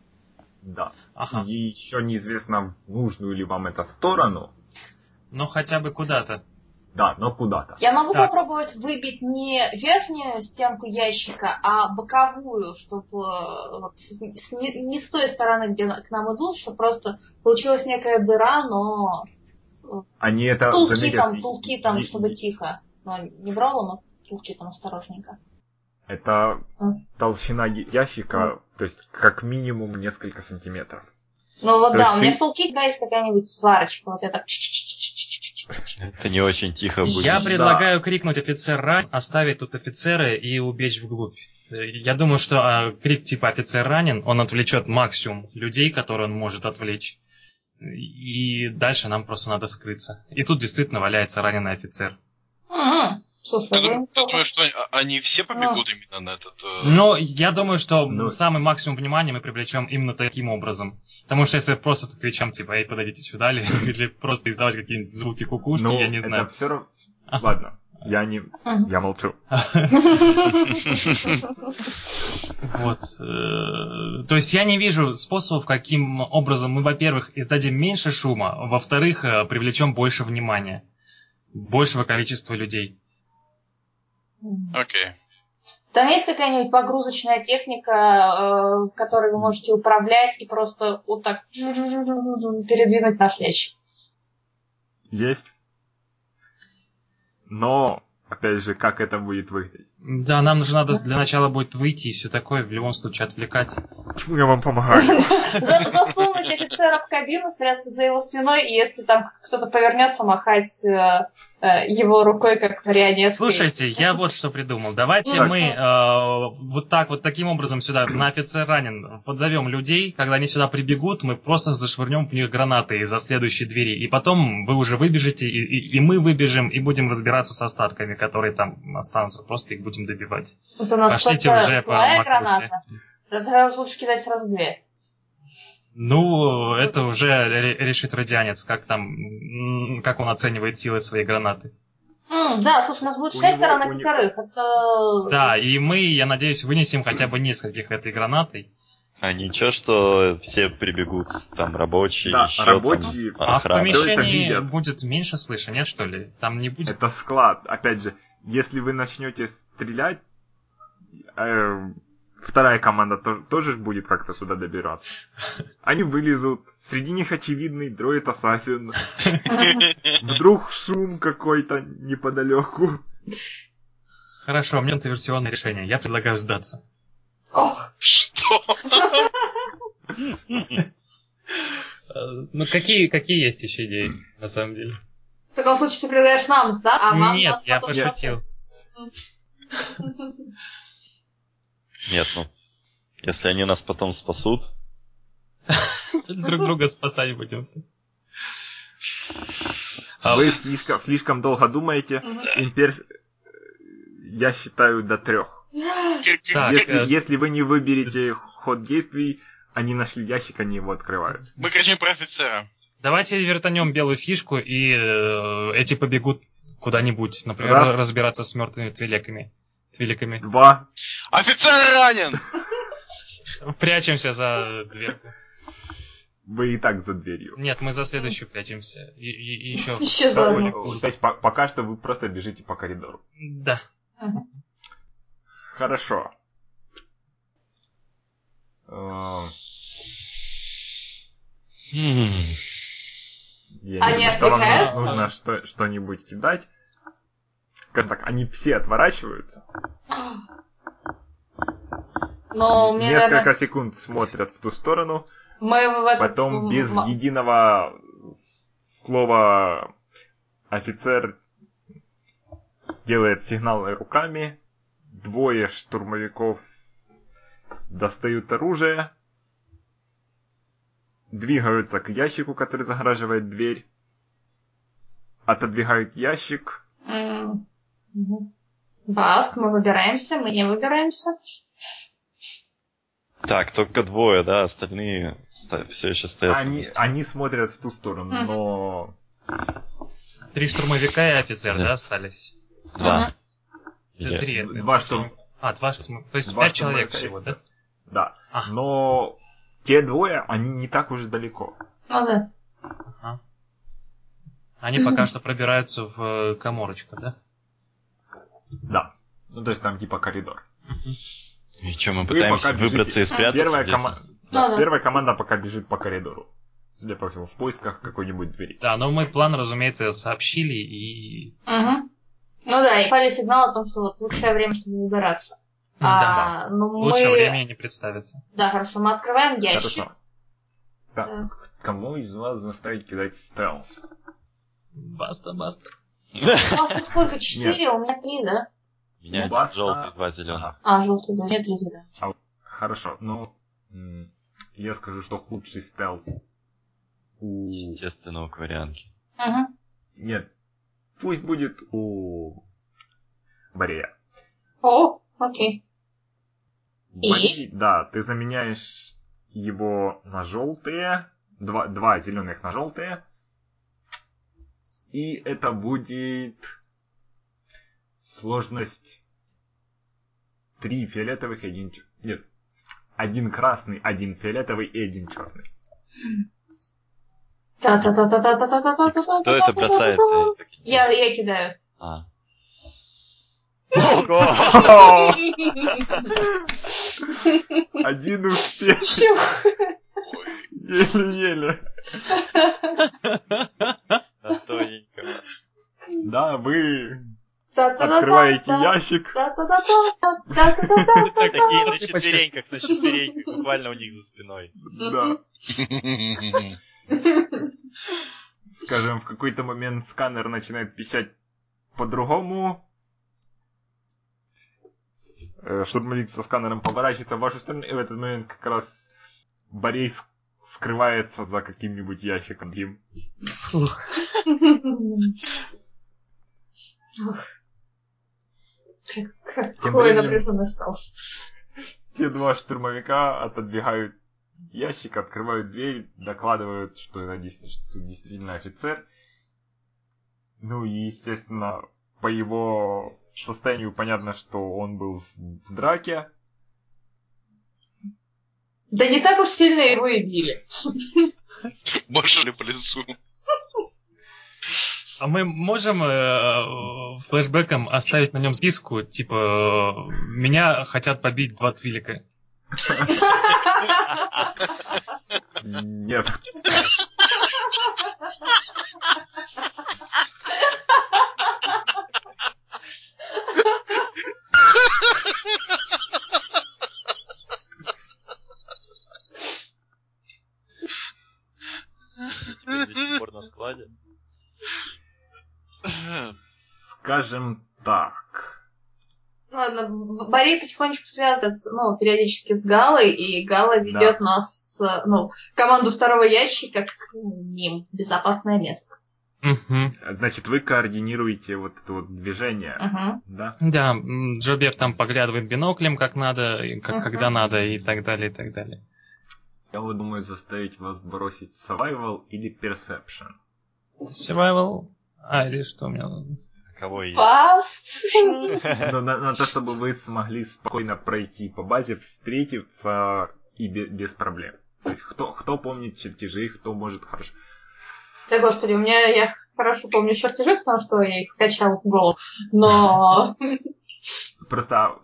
Да. Ага. И еще неизвестно, в нужную ли вам эту сторону. Ну хотя бы куда-то. Да, но куда-то. Я могу Так. попробовать выбить не верхнюю стенку ящика, а боковую, чтобы вот, с- с- не, не с той стороны, где к нам идут, чтобы просто получилась некая дыра, но Они это тулки заметят. там, тулки там, И- чтобы тихо. Но не брало, но тулки там осторожненько. Это толщина ящика, то есть как минимум несколько сантиметров. Ну вот То да, у меня ты- в тулке всегда есть какая-нибудь сварочка, вот я так... Это не очень тихо будет. Я предлагаю крикнуть офицер ран, оставить тут офицера и убечь вглубь. Я думаю, что а, крик типа офицер ранен, он отвлечет максимум людей, которые он может отвлечь. И дальше нам просто надо скрыться. И тут действительно валяется раненый офицер. М, Слушай, Ты, вы дум- ты думаешь, что они, а- они все побегут именно на этот... э, Но я думаю, что Ну. самый максимум внимания мы привлечем именно таким образом. Потому что если просто тут кричам, типа, эй, подойдите сюда, или, или просто издавать какие-нибудь звуки кукушки, Ну, я не это знаю. все равно... Ладно, я не... Я молчу. Вот. э, То есть я не вижу способов, каким образом мы, во-первых, издадим меньше шума, во-вторых, э, привлечем больше внимания. Большего количества людей. Окей. Там есть какая-нибудь погрузочная техника, э, которой вы можете управлять и просто вот так передвинуть наш ящик. Есть. Но, опять же, как это будет выглядеть? Да, нам же надо для начала будет выйти и все такое, в любом случае отвлекать. Почему я вам помогаю? За- засунуть офицера в кабину, спрятаться за его спиной, и если там кто-то повернется, махать э, его рукой, как марионеткой. Слушайте, я вот что придумал. Давайте Так. мы э, вот так вот таким образом сюда на офицер ранен подзовем людей. Когда они сюда прибегут, мы просто зашвырнем в них гранаты из-за следующей двери. И потом вы уже выбежите, и, и- и мы выбежим, и будем разбираться с остатками, которые там останутся. Просто их будем добивать. Это насколько Пошлите уже по злая макушке. граната. Да тогда лучше кидать сразу две. Ну, это уже ре- решит радианец, как там, как он оценивает силы своей гранаты. Да, слушай, у нас будет У шесть него- сторон. Это... Да, и мы, я надеюсь, вынесем хотя бы нескольких этой гранатой. А ничего, что все прибегут, там рабочие, Да, еще рабочие. там А в охрана. Помещении будет меньше слышно, нет, что ли? Там не будет... Это склад. Опять же, если вы начнете стрелять, э, вторая команда тоже, будет как-то сюда добираться. Они вылезут, среди них очевидный дроид ассасин. Вдруг шум какой-то неподалеку. Хорошо, мне это версионное решение. Я предлагаю сдаться. Ох, Что? Ну, какие, какие есть еще идеи, на самом деле? в таком случае ты предлагаешь нам сдаться, а вам Нет, я пошутил. Нет, ну, если они нас потом спасут, Друг друга спасать будем. А, Вы слишком, слишком долго думаете. Мгм. Импер... Я считаю до трех. Так, Если, э, если вы не выберете ход действий, они нашли ящик, они его открывают. Мы кричим про офицера. Давайте вертанем белую фишку, и э, эти побегут куда-нибудь, например, Раз. разбираться с мертвыми твилеками с великами. Два. Офицер ранен! Прячемся за дверку. Вы и так за дверью. Нет, мы за следующую прячемся. И, и, и еще. Еще за То есть пока что вы просто бежите по коридору. Да. Хорошо. А эм, я они не что вам нужно что- что-нибудь кидать. как так, они все отворачиваются. Но мне, Несколько наверное... секунд смотрят в ту сторону, Мы в этот... потом без единого слова офицер делает сигналы руками, двое штурмовиков достают оружие, двигаются к ящику, который загораживает дверь, отодвигают ящик, mm-hmm. Баск, мы выбираемся, мы не выбираемся. Так, только двое, да, остальные все еще стоят. Они, они смотрят в ту сторону, mm. но... Три штурмовика и офицер, да, да остались? Два. Да, три. Два штурм... А, два штурмовика. То есть два пять человек всего, да? Да. А. Но те двое, они не так уже далеко. Ну да. Ага. Они пока что пробираются в э, коморочку, да? Да. Ну, то есть там типа коридор. И что, мы пытаемся выбраться бежите. и спрятаться? Первая, кома... да, да. Первая команда пока бежит по коридору. Судя по всему, в поисках какой-нибудь двери. Да, но мы план, разумеется, сообщили и... Угу. Ну да, и пали сигнал о том, что вот лучшее время, чтобы выбираться. Да, а, да. Но мы... Лучшее время не представится. Да, хорошо, мы открываем ящик. Хорошо. Так, да. кому из вас заставить кидать стелс? Баста, баста. У вас сколько? Четыре, а у меня три, да? У меня ну, желтый, два а, зеленых. А, желтый, два, три зеленых. Хорошо, ну, я скажу, что худший стелс у... Естественно, у Кварианки. Ага. Нет, пусть будет у Борея. О, окей. Бори, И? Да, ты заменяешь его на желтые, два, два зеленых на желтые, и это будет сложность 3 фиолетовых и 1 черный. Нет, один красный, один фиолетовый и один черный. Кто это бросается? Я, я кидаю. А. Ого! Один успех. Еле-еле. Достойненько. Да, вы открываете ящик. Такие на четвереньках, на четвереньках, буквально у них за спиной. Да. Скажем, в какой-то момент сканер начинает пищать по-другому. Э, Штурмовик со сканером поворачивается в вашу сторону, и в этот момент как раз Борей с- скрывается за каким-нибудь ящиком. Им. Какое временем- напряженно осталось. Те два штурмовика отодвигают ящик, открывают дверь, докладывают, что это действительно, что тут действительно офицер. Ну и, естественно, по его состоянию понятно, что он был в драке. Да не так уж сильно его и били. Больше ли по лесу? А мы можем э, флешбеком оставить на нем списку, типа, э, меня хотят побить два твилика. Нет. И теперь до сих пор на складе. Скажем так. Ладно, Борей потихонечку связывается, ну, периодически с Галой, и Гала ведет нас, э, ну, команду второго ящика к ним в безопасное место. Мгм. Значит, вы координируете вот это вот движение, Мгм. да? Да, м, Джобев там поглядывает биноклем, как надо, как, Мгм. когда надо, и так далее, и так далее. Я вот думаю заставить вас бросить survival или perception. Survival? А, или что у меня? Кого и... Паст! Но на, на то, чтобы вы смогли спокойно пройти по базе, встретиться и бе- без проблем. То есть кто, кто помнит чертежи, кто может хорошо. Да господи, у меня я хорошо помню чертежи, потому что я их скачала в голову. Но Просто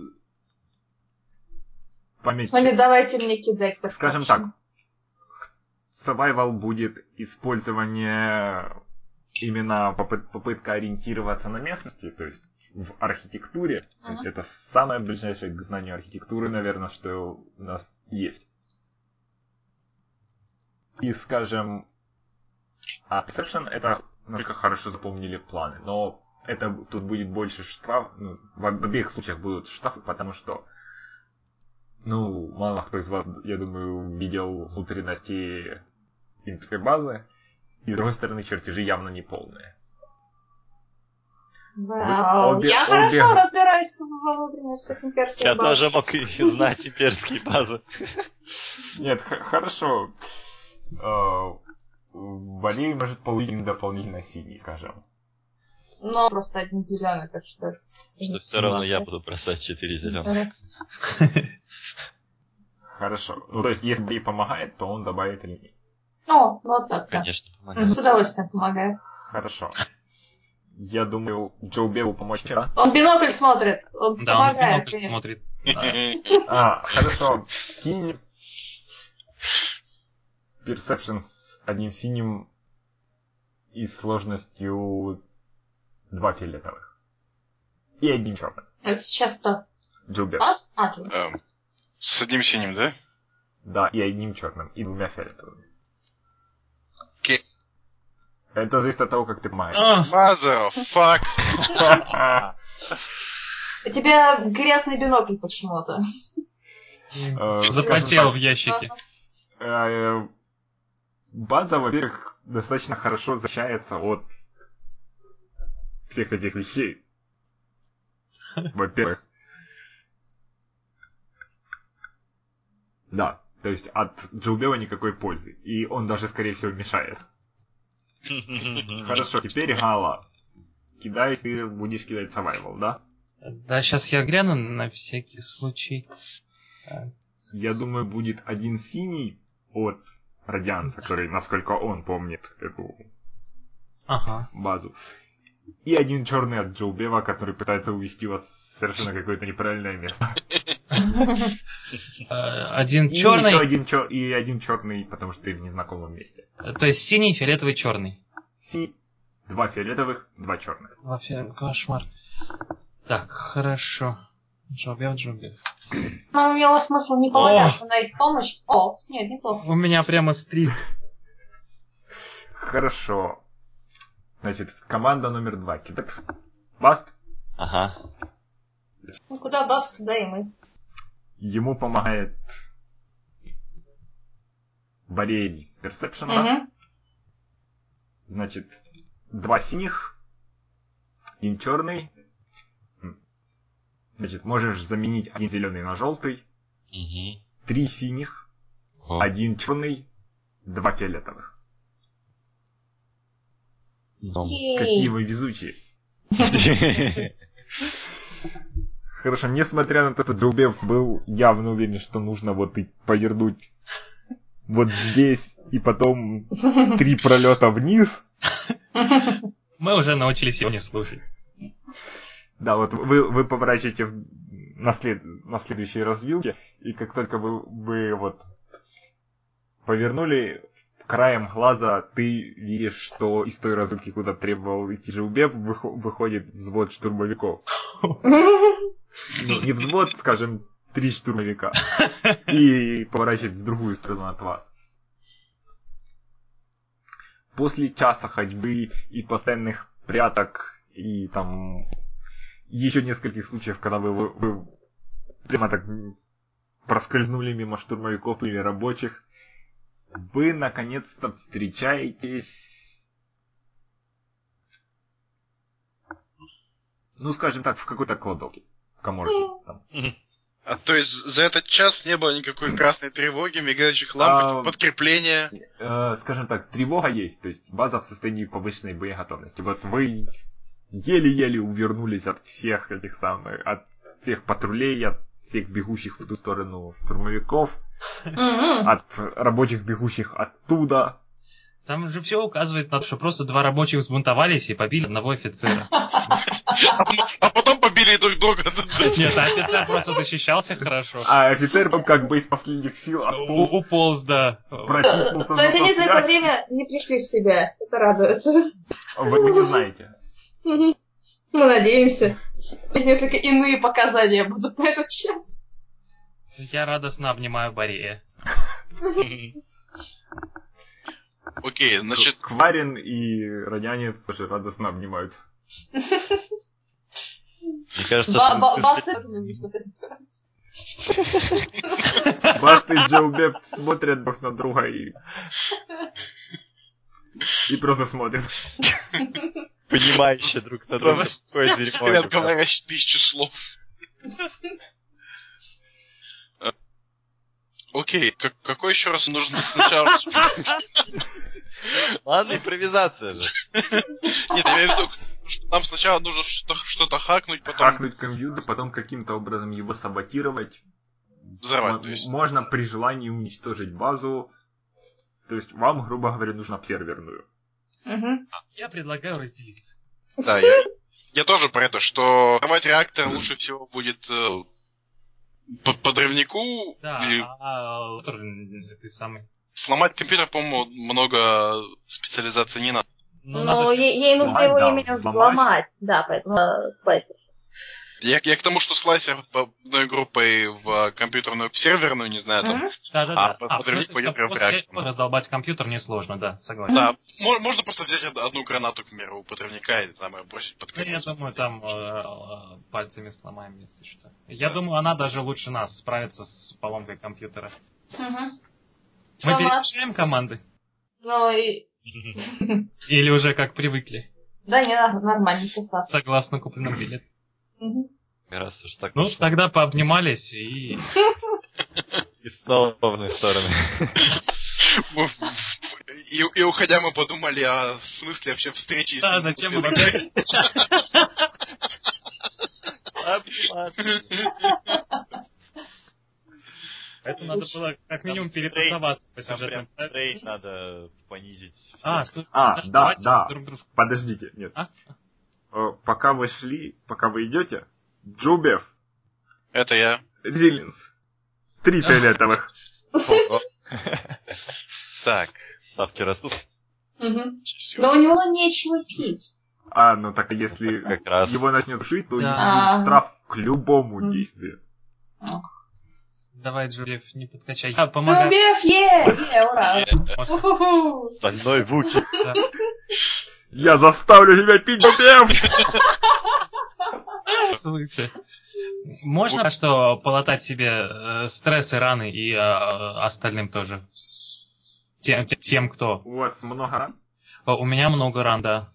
память... ну не давайте мне кидать так Скажем так, survival будет использование именно попыт- попытка ориентироваться на местности, то есть в архитектуре. То есть это самое ближайшее к знанию архитектуры, наверное, что у нас есть. И, скажем, а Perception это насколько хорошо запомнили планы, но это тут будет больше штраф, ну, в обеих случаях будут штрафы, потому что ну, мало кто из вас, я думаю, видел внутренности имперской базы. И с другой стороны, чертежи явно не полные. Вау, обе- я обе- хорошо разбираюсь во внутренностях имперской Я базы. тоже мог и знать имперские базы. Нет, хорошо. Э, Валерий может получить дополнительно синий, скажем. Но просто один зеленый, так что... Что все равно я буду бросать 4 зеленых. Хорошо. Ну, то есть, если ей помогает, то он добавит линии. О, вот так. Конечно, помогает. С удовольствием помогает. Хорошо. Я думаю, Джо Беллу помочь вчера. Он бинокль смотрит, он Да, он помогает. бинокль конечно. смотрит. А, хорошо. Кинь Perception с одним синим и сложностью два фиолетовых. И одним черным. Это сейчас кто? Паст? А. Эм, С одним синим, да? Да, и одним черным, и двумя фиолетовыми. Это зависит от того, как ты помогаешь. А, Mother of fuck. У тебя грязный бинокль почему-то. Э, запотел в ящике. э, База, во-первых, достаточно хорошо защищается от всех этих вещей. Во-первых. Да, то есть от Джилбева никакой пользы. И он даже, скорее всего, мешает. Хорошо, теперь Гала. Кидай, ты будешь кидать survival, да? Да, сейчас я гляну на всякий случай. Я думаю, будет один синий от Радианца, который, насколько он помнит эту Ага. базу. И один черный от Джоубева, который пытается увести вас в совершенно какое-то неправильное место. Один И еще черный, один чер- и один черный, потому что ты в незнакомом месте. то есть синий, фиолетовый, черный. Си, два фиолетовых, два черных. Вообще, кошмар. Так, хорошо. Джобев, Джобев. Но имело смысл не полагаться на их помощь. О, нет, неплохо. У меня прямо стрит. Хорошо. Значит, команда номер два. Кидак. Баст. Ага. Ну, куда Баст, туда и мы. Ему помогает Борей Персепшн, да? Мгм. Значит, два синих, один черный. Значит, можешь заменить один зеленый на желтый, Мгм. три синих, О. один черный, два фиолетовых. Дом. Какие вы везучие. Хорошо, несмотря на то, что Дубев был явно уверен, что нужно вот и повернуть вот здесь, и потом три пролета вниз. Мы уже научились его не слушать. Да, вот вы, вы поворачиваете в- на, след- на следующей развилке, и как только вы, вы вот повернули, краем глаза ты видишь, что из той развилки, куда требовал идти выхо- выходит взвод штурмовиков. Ну, не взвод, скажем, три штурмовика. И поворачивает в другую сторону от вас. После часа ходьбы и постоянных пряток и там еще нескольких случаев, когда вы, вы, вы прямо так проскользнули мимо штурмовиков или рабочих, вы наконец-то встречаетесь, ну, скажем так, в какой-то кладовке, коморке. Там. А то есть за этот час не было никакой красной тревоги, мигающих ламп, А, подкрепления. Э, скажем так, тревога есть, то есть база в состоянии повышенной боеготовности. Вот вы еле-еле увернулись от всех этих самых, от всех патрулей, от всех бегущих в ту сторону штурмовиков, от рабочих бегущих оттуда. Там же все указывает на то, что просто два рабочих взбунтовались и побили одного офицера. А побили друг друга. Нет, а офицер просто защищался хорошо. А офицер был как бы из последних сил отполз, Уполз, да. То есть они за это время не пришли в себя. Это радует. Вы, не знаете. Мы надеемся. Несколько иные показания будут на этот счет. Я радостно обнимаю Борея. Окей, значит, Кварин и Родянец тоже радостно обнимают. Мне кажется, Баста это не выступит. Баст и Джо Беф смотрят друг на друга и... И просто смотрят. понимающие друг на друга. Какое дерьмо. говорящий тысячу слов. Э, Окей, как- какой еще раз нужно сначала... Ладно, импровизация же. Нет, я имею в виду, что нам сначала нужно что-то что-то хакнуть, потом Хакнуть компьютер, потом каким-то образом его саботировать. взорвать. Мо- То есть, Можно при желании уничтожить базу. То есть вам, грубо говоря, нужно обсерверную. Мгм. Я предлагаю разделиться. да, я, я тоже про это, что взорвать реактор лучше всего будет э, по подрывнику Да, или а, а, ты самый. сломать компьютер, по-моему, много специализации не надо. Ну, Но надо- ей, ей нужно его да, именно взломать. взломать. Да, поэтому э, слайсер. Я, я к тому, что слайсер по одной группой в компьютерную, в серверную, не знаю, там, Мгм. Да-да-да. А, А, в смысле, пойдет прям после раздолбать компьютер несложно, да, согласен. Да, мо- можно просто взять од- одну гранату, к примеру, у подрывника и там её бросить под Ну, я колеса. думаю, там э, э, пальцами сломаем, если что. Я думаю, она даже лучше нас справится с поломкой компьютера. Мгм. Мы Сама. переключаем команды? Ну и... Или уже как привыкли? Да, не надо, нормально, все осталось. Согласно купленным билетам. Раз уж так Ну, тогда пообнимались и... И снова в одной стороны. И, и уходя мы подумали о смысле вообще встречи. Да, зачем мы вообще... Это надо было как минимум перетасоваться по сюжетным. прям трейд надо понизить. А, А, да, да, друг дружку. Подождите, нет. А? Э, Пока вы шли, пока вы идете, Джубев, Это я. Зилинс, три фиолетовых. Так. Ставки растут. Но у него нечего пить. А, ну так если как раз. его начнет душить, то штраф к любому действию. Давай, Джулиев, не подкачай. Я помогаю. Джубев, е! Е, ура! Стальной Вуки. Я заставлю тебя пить, Джубев! Слушай. Можно что полатать себе э, стресс и раны и э, остальным тоже? Тем, тем, кто. У вас много ран? У меня много ран, да.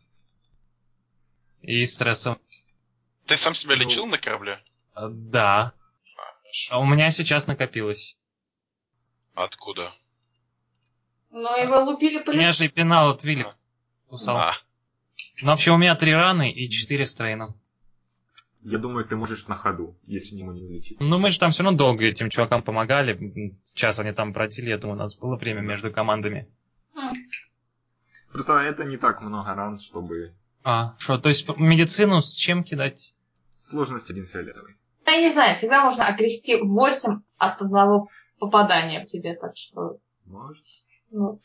И стрессов. Ты сам себя Ну. лечил на корабле? Э, Да. А У меня сейчас накопилось. Откуда? Ну, его лупили по Меня же и пенал от Вилли кусал. А, Ну, вообще, у меня три раны и четыре стрейна. Я думаю, ты можешь на ходу, если ему не лечить. Ну, мы же там все равно долго этим чувакам помогали. Час они там бродили, я думаю, у нас было время между командами. Просто это не так много ран, чтобы... А, что, то есть медицину с чем кидать? Сложность один фиолетовый. Я не знаю, всегда можно окрести 8 от одного попадания в тебе, так что... Может? Ну,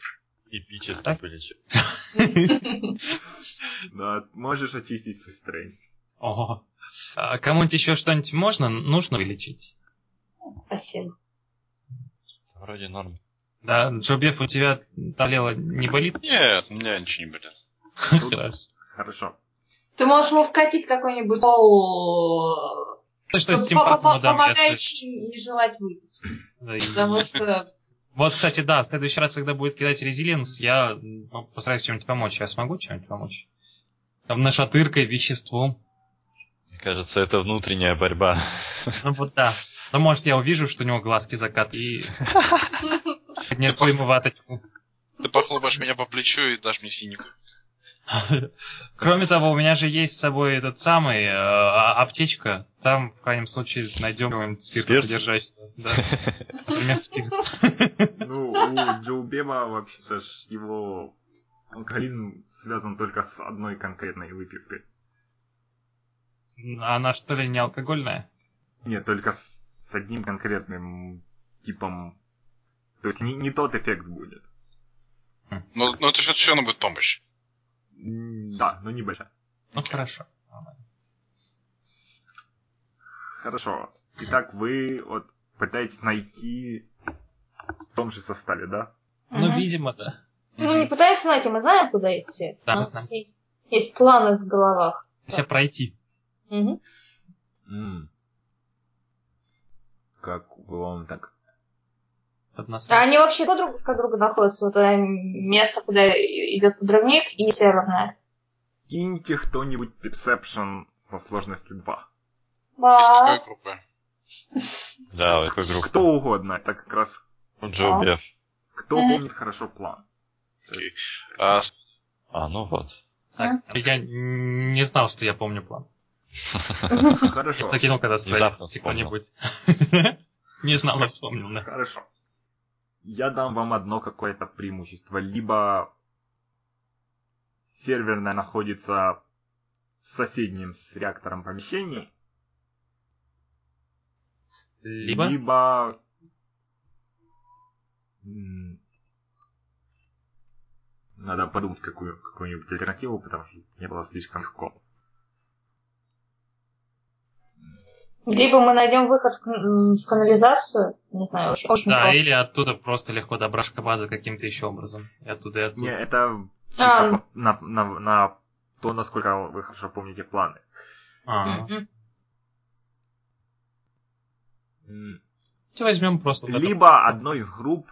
Эпически Так. полечу. Да, можешь очистить свой стрейн. Ого. А кому-нибудь еще что-нибудь можно? Нужно вылечить? спасибо. Вроде норм. Да, Джобеф, у тебя талела не болит? нет, у меня ничего не болит. Хорошо. Хорошо. Ты можешь ему вкатить какой-нибудь пол... Что с если... помогающий не желать выпить. Потому что... Вот, кстати, да, в следующий раз, когда будет кидать резилинс, я постараюсь чем-нибудь помочь. Я смогу чем-нибудь помочь? Там нашатыркой, веществом. Мне кажется, это внутренняя борьба. Ну вот да. Ну, может, я увижу, что у него глазки закат, и поднесу ему ваточку. Ты похлопаешь меня по плечу и дашь мне синюю. Кроме того, у меня же есть с собой этот самый э, а- аптечка. Там, в крайнем случае, найдем какого-нибудь спиртосодержащего. Да. Например, спирт. Ну, у Джо Бема вообще-то ж его алкоголизм связан только с одной конкретной выпивкой. Она что ли не алкогольная? Нет, только с одним конкретным типом. То есть не, не тот эффект будет. Но, но это все равно будет помощь. Да, но небольшая. Ну хорошо. Хорошо. Итак, вы вот пытаетесь найти в том же составе, да? Ну, Мгм. видимо, да. Ну, не пытаемся найти, мы знаем, куда идти. Да, У нас знаем. есть, есть планы в головах. Все пройти. Мгм. М. Как бы вам так? Под. А они вообще друг друга от друга находятся? Вот это место, куда идет подрывник и северное. Киньте кто-нибудь Perception со сложностью 2. Какая Бас. Да, какой группа? Кто угодно, это как раз Джо Беф. кто Мгм. помнит хорошо план. А, А, ну вот. Я не знал, что я помню план. Хорошо. Просто кинул, когда спросил вспомнил. кто-нибудь. Не знал, но вспомнил, да. Хорошо. Я дам вам одно какое-то преимущество. Либо серверная находится в соседнем с реактором помещении, Либо... либо надо подумать какую, какую-нибудь альтернативу, потому что не было слишком легко. Либо мы найдем выход в, кан- в канализацию. Не знаю, очень, очень Да, просто. или оттуда просто легко добрашь базы каким-то еще образом. И оттуда, и оттуда. Не, это А. на, на, на то, насколько вы хорошо помните планы. А, давайте возьмем просто... вот это. Либо одной из групп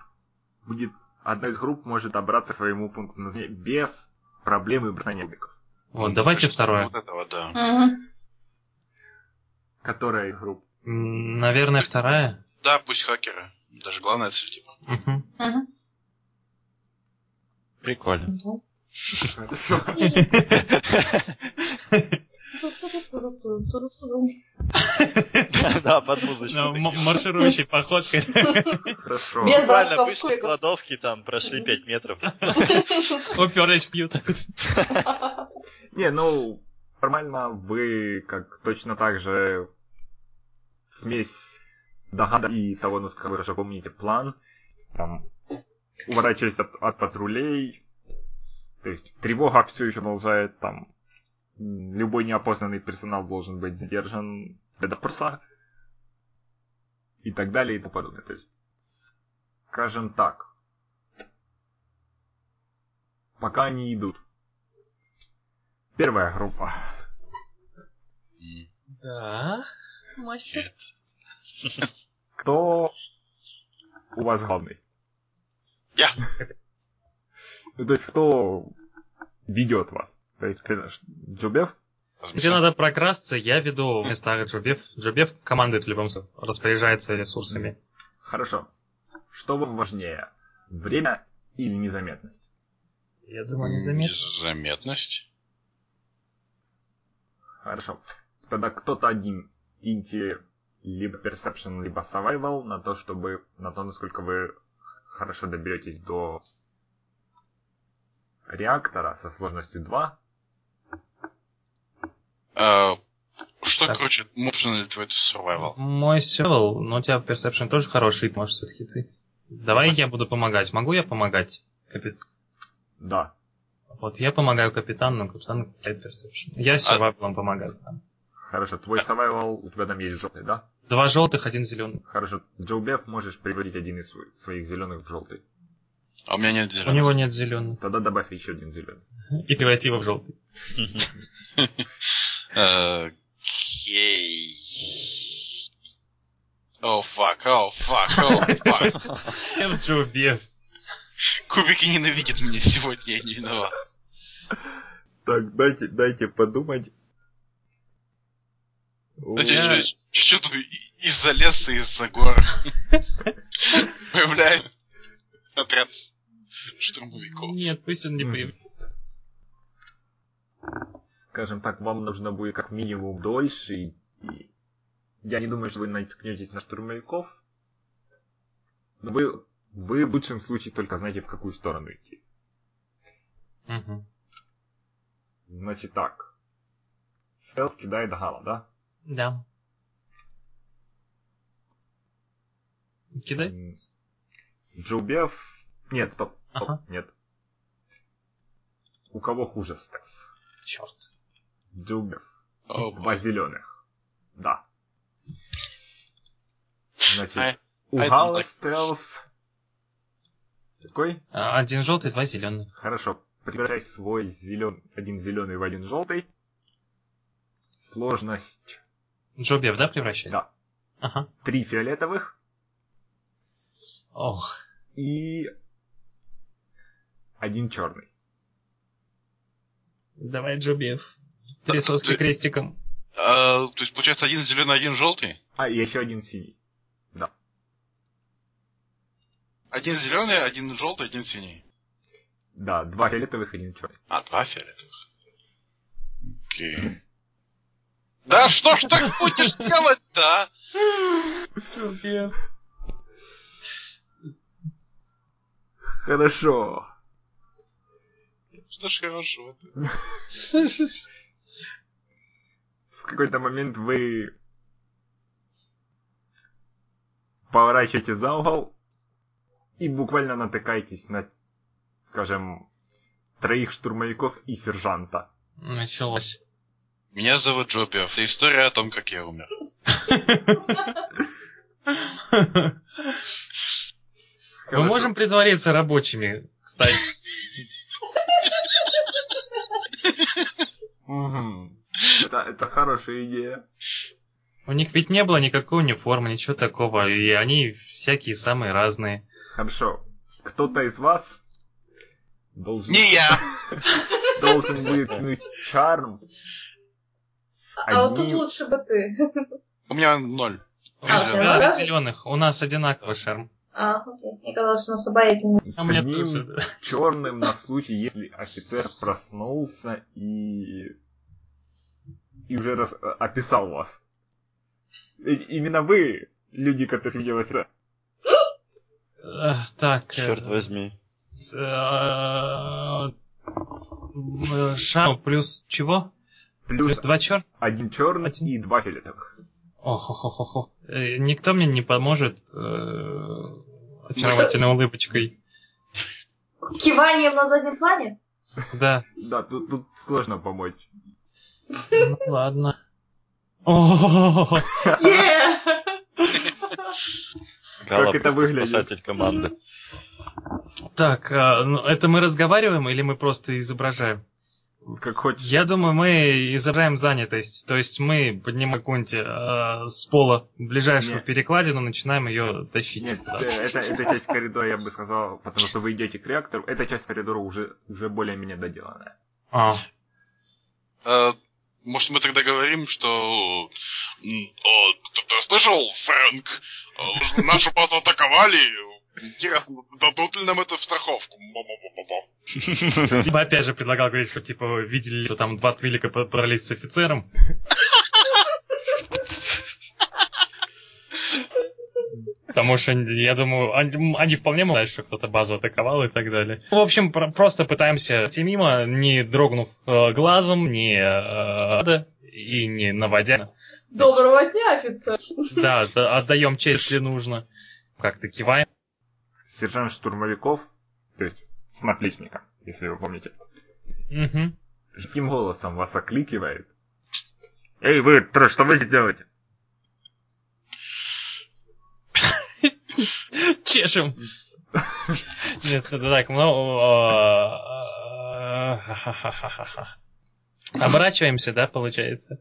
будет одна из групп может добраться к своему пункту без проблем и бросания бегов. Вот, давайте второе. Вот этого, да. Мгм. Которая из групп? Наверное, вторая. Да, пусть хакеры. Даже главная цель, типа. Мгм. Мгм. Прикольно. Хорошо. Да, под музычку. Ну, марширующей походкой. Хорошо. Без бросков вышли с кубиков. кладовки, там прошли 5 метров. Уперлись в пьют. Не, ну, формально вы как точно так же смесь догада и того, насколько вы хорошо помните план. Там, уворачиваясь от, от патрулей. То есть тревога все еще продолжает там. Любой неопознанный персонал должен быть задержан для допроса. И так далее и тому подобное. То есть, скажем так. Пока они идут. Первая группа. Да, мастер. Кто у вас главный? Я. Ну, то есть, кто ведет вас? То есть, Джубев? Где надо прокрасться, я веду в местах Джобев. Джобев командует в любом случае, распоряжается ресурсами. Хорошо. Что вам важнее? Время или незаметность? Я думаю, незаметно. Незаметность. Хорошо. Тогда кто-то один киньте либо Perception, либо Survival на то, чтобы... на то, насколько вы хорошо доберетесь до реактора со сложностью 2. А, что, Так. короче, можно ли твой survival? Мой севел, но у тебя персепшн тоже хороший, может, все-таки ты. Давай я буду помогать. Могу я помогать? Капит... Да. Вот я помогаю капитану, но капитан кидает персепшн. Я с вам помогаю. Хорошо. Твой Survival, у тебя там есть желтый, да? Два желтых, один зеленый. Хорошо. Джоубев можешь превратить один из сво- своих зеленых в желтый. А у меня нет У зеленого. него нет зеленых. Тогда добавь еще один зеленый. И преврати его в желтый. Окей. О, фак, о, фак, о, фак. Джобев. Кубики ненавидят меня сегодня, я не виноват. Так, дайте, дайте подумать. Что тут из-за леса, из-за гор появляется отряд штурмовиков. Нет, пусть он не появится. скажем так, вам нужно будет как минимум дольше, и, и я не думаю, что вы наткнетесь на штурмовиков, но вы, вы в лучшем случае только знаете, в какую сторону идти. Мгм. Значит так. Стелс кидает Гала, да? Да. Кидай. Джоубев... Нет, стоп, стоп, Ага. нет. У кого хуже стелс? Черт. Джоубев. О, Два зеленых. Да. Значит, I- у I Гала like- стелс... Какой? А, Один желтый, два зеленых. Хорошо. Превращай свой зелен... один зеленый в один желтый. Сложность Джобев, да, превращать? Да. Ага. три фиолетовых Ох. и один черный. Давай, Джобев. Три соски крестиком. А, то есть, получается, один зеленый, один желтый? А, и еще один синий. Да. Один зеленый, один желтый, один синий. Да, два фиолетовых, один черный. А, два фиолетовых. Окей. Да что ж так будешь делать-то? а? Джобев. Хорошо. Что ж хорошо. В какой-то момент вы поворачиваете за угол и буквально натыкаетесь на, скажем, троих штурмовиков и сержанта. Началось. Меня зовут Джопиов. Это история о том, как я умер. Мы можем притвориться рабочими, кстати. Это хорошая идея. У них ведь не было никакой униформы, ничего такого, и они всякие самые разные. Хорошо. Кто-то из вас должен, Не я! должен будет кинуть чарм. А вот тут лучше бы ты. У меня ноль. У А, нас зеленых, у нас одинаковый шарм. А, окей. Мне казалось, что у нас обаятельный. с А одним черным на случай, если офицер проснулся и и уже раз, описал вас. И- именно вы, люди, которые видели офицера. Э, Так. э, Черт возьми. э, Шарм плюс чего? Плюс два черт? один черный и два фиолетовых. Ох, ох, ох, ох, ох. Э, Никто мне не поможет очаровательной улыбочкой. Киванием на заднем плане? Да. Да, тут, тут сложно помочь. Ну ладно. Гала это выглядит? спасатель команды. Так, а, ну, это мы разговариваем или мы просто изображаем? Как хочешь. Я думаю, мы изображаем занятость. То есть мы поднимаем какую-нибудь э, с пола ближайшую Нет. перекладину, начинаем ее тащить. Нет, туда. это, эта часть коридора, я бы сказал, потому что вы идете к реактору, эта часть коридора уже, уже более-менее доделанная. А, Э, Может, мы тогда говорим, что... о, ты, ты слышал, Фрэнк? Э, Нашу базу атаковали. Интересно, дадут ли нам это в страховку? Либо опять же предлагал говорить, что типа видели, что там два твилика подрались с офицером. Потому что, я думаю, они, они вполне могут знать, что кто-то базу атаковал и так далее. В общем, про- просто пытаемся идти мимо, не дрогнув э, глазом, не э, да, и не наводя. Доброго дня, офицер. Да, да, отдаем честь, если нужно. Как-то киваем. Сержант штурмовиков, то есть с наплечником, если вы помните, Мгм. женским голосом вас окликивает. Эй, вы, что вы здесь делаете? Чешем. Нет, это так, ну... э, Оборачиваемся, да, получается?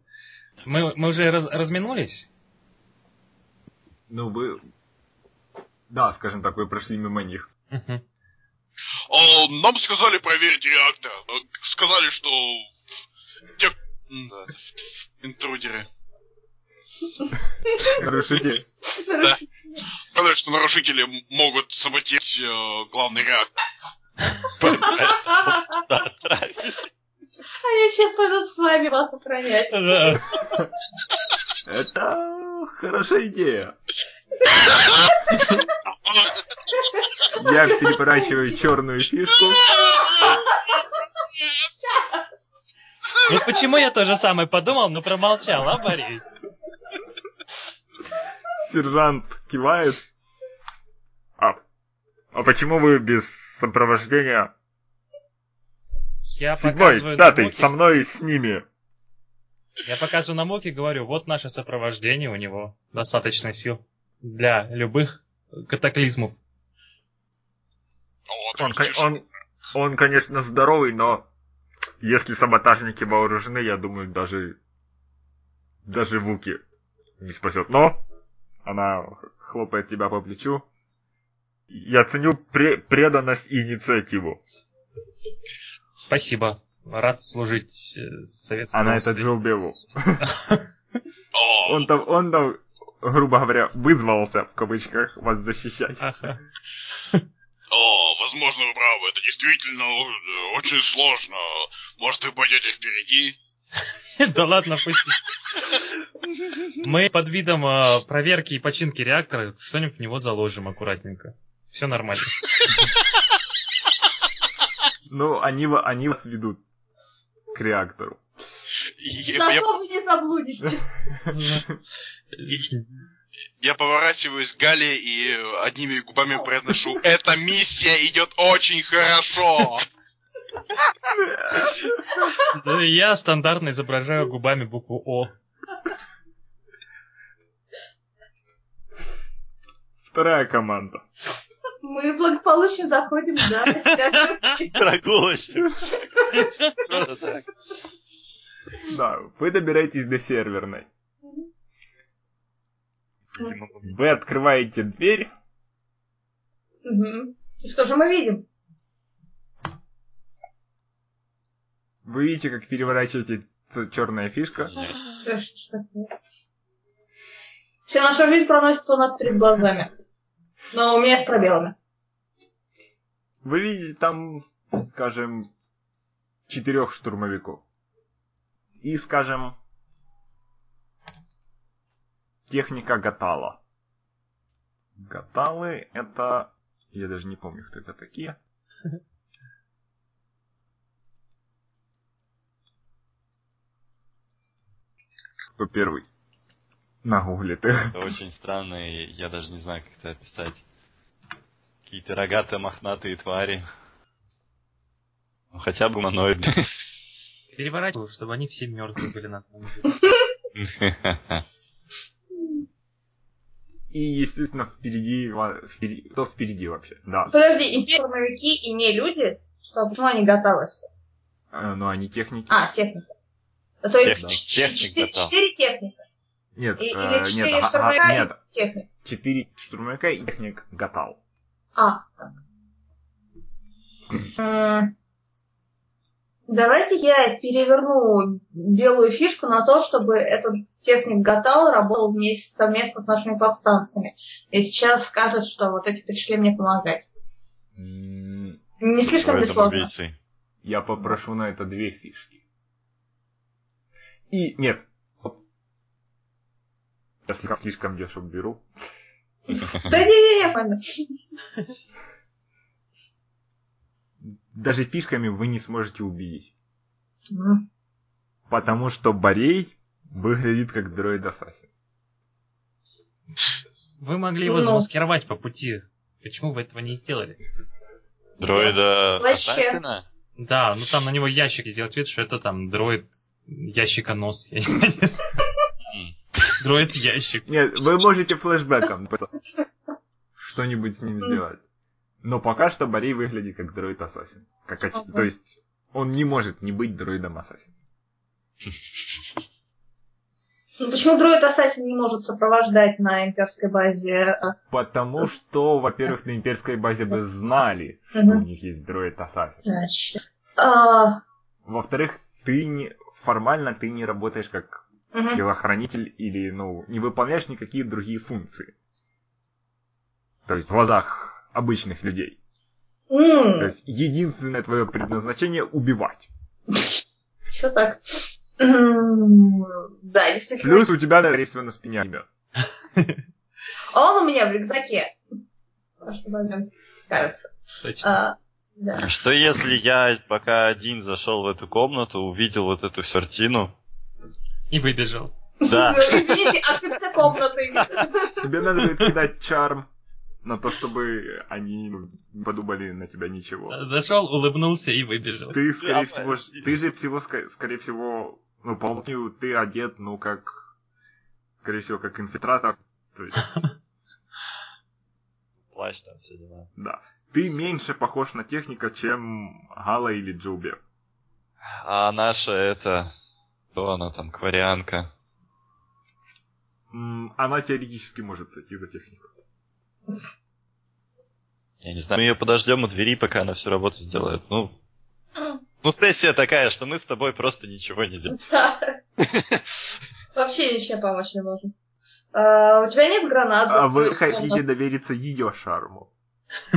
Мы, мы уже раз- разминулись? Ну, вы... Да, скажем так, вы прошли мимо них. О, нам сказали проверить реактор. Сказали, что... Те... да, Интрудеры. Нарушите. Сказали, что нарушители могут саботировать э, главный реактор. Они сейчас пойдут с вами вас охранять. Это хорошая идея. Я переворачиваю черную фишку. Вот почему я то же самое подумал, но промолчал, а, Борей? Сержант кивает. А, а почему вы без сопровождения? Я Седьмой, показываю на пятый, со мной и с ними. я показываю на Муки, говорю, вот наше сопровождение, у него достаточно сил для любых катаклизмов. Ну вот, Он, кон- он, он, конечно, здоровый, но если саботажники вооружены, я думаю, даже даже Вуки не спасет. Но она хлопает тебя по плечу. Я ценю пре- преданность и инициативу. Спасибо. Рад служить э, советскому... Она это. Джилл Беллу. Он там, он там, грубо говоря, вызвался, в кавычках, вас защищать. Ага. о, возможно, вы правы, это действительно э, очень сложно. Может, вы пойдете впереди? Да ладно, пусть. Мы под видом э, проверки и починки реактора что-нибудь в него заложим аккуратненько. Все нормально. Ну, они, они вас ведут к реактору. Зато вы не заблудитесь. я поворачиваюсь к Гале и одними губами произношу «Эта миссия идет очень хорошо!» Да, Я стандартно изображаю губами букву О. Вторая команда. Мы благополучно доходим до. Просто так. Да, вы добираетесь до серверной. Вы открываете дверь. И что же мы видим? Вы видите, как переворачиваете черная фишка. Вся наша жизнь проносится у нас перед глазами. Но у меня с пробелами. Вы видите там, скажем, четырех штурмовиков. И, скажем, техника Гатала. Гаталы это... Я даже не помню, кто это такие. Кто первый? Нагуглит их. Это очень странно, и я даже не знаю, как это описать. Какие-то рогатые мохнатые твари. Ну, хотя бы гуманоидные. Переворачиваю, чтобы они все мертвые были на самом деле. И, естественно, впереди... впереди- Кто впереди вообще? Да. Подожди, и штурмовики, и не люди? Что, почему они готовы все? Э, Но они техники. А, техника. То есть Техник- ч- техник четыре техника. Нет, И- э, Или четыре нет, а- а- штурмовика нет, и техник. четыре штурмовика и техник Гатал. А, так. М, Давайте я переверну белую фишку на то, чтобы этот техник Гатал работал вместе совместно с нашими повстанцами. И сейчас скажет, что вот эти пришли мне помогать. Не слишком ли сложно? Я попрошу на это две фишки. И нет. Я слегка слишком дешево беру. Да не-не-не. Даже фишками вы не сможете убедить. Потому что Борей выглядит как дроид ассасин. Вы могли его Ну. замаскировать по пути. Почему вы этого не сделали? Дроида. Ассасина? Да, ну там на него ящик и сделать вид, что это там дроид ящиконос. Я не знаю. М. Дроид ящик. Нет, вы можете флешбеком что-нибудь с ним сделать. Но пока что Борей выглядит как дроид ассасин. Как оч- Ага. То есть он не может не быть дроидом ассасин. Ну, Почему дроид Ассасин не может сопровождать на имперской базе? а, Потому что, во-первых, на имперской базе бы знали, что у них есть дроид ассасин. Значит, а, Во-вторых, ты не формально ты не работаешь как мгм. телохранитель или, ну, не выполняешь никакие другие функции. То есть в глазах обычных людей. То М, есть единственное твое предназначение убивать. Все так. Да, действительно. Плюс у тебя, скорее всего, на спине огнемет. А он у меня в рюкзаке. Кажется. А, да. Что если я пока один зашел в эту комнату, увидел вот эту картину? И выбежал. Да. Извините, ошибся комнатой. Тебе надо будет кидать чарм на то, чтобы они не подумали на тебя ничего. Зашел, улыбнулся и выбежал. Ты, скорее всего, ты же всего, скорее всего, ну, по умолчанию ты одет, ну, как, скорее всего, как инфильтратор. То есть, Плащ там все дела. да. Ты меньше похож на техника, чем Гала или Джуби. А наша это... Кто она там, кварианка? Она теоретически может сойти за технику. Я не знаю. Мы ее подождем у двери, пока она всю работу сделает. Ну, ну сессия такая, что мы с тобой просто ничего не делаем. Да. Вообще ничем помочь не можем. А, у тебя нет гранат? А вы хотите довериться ее шарму.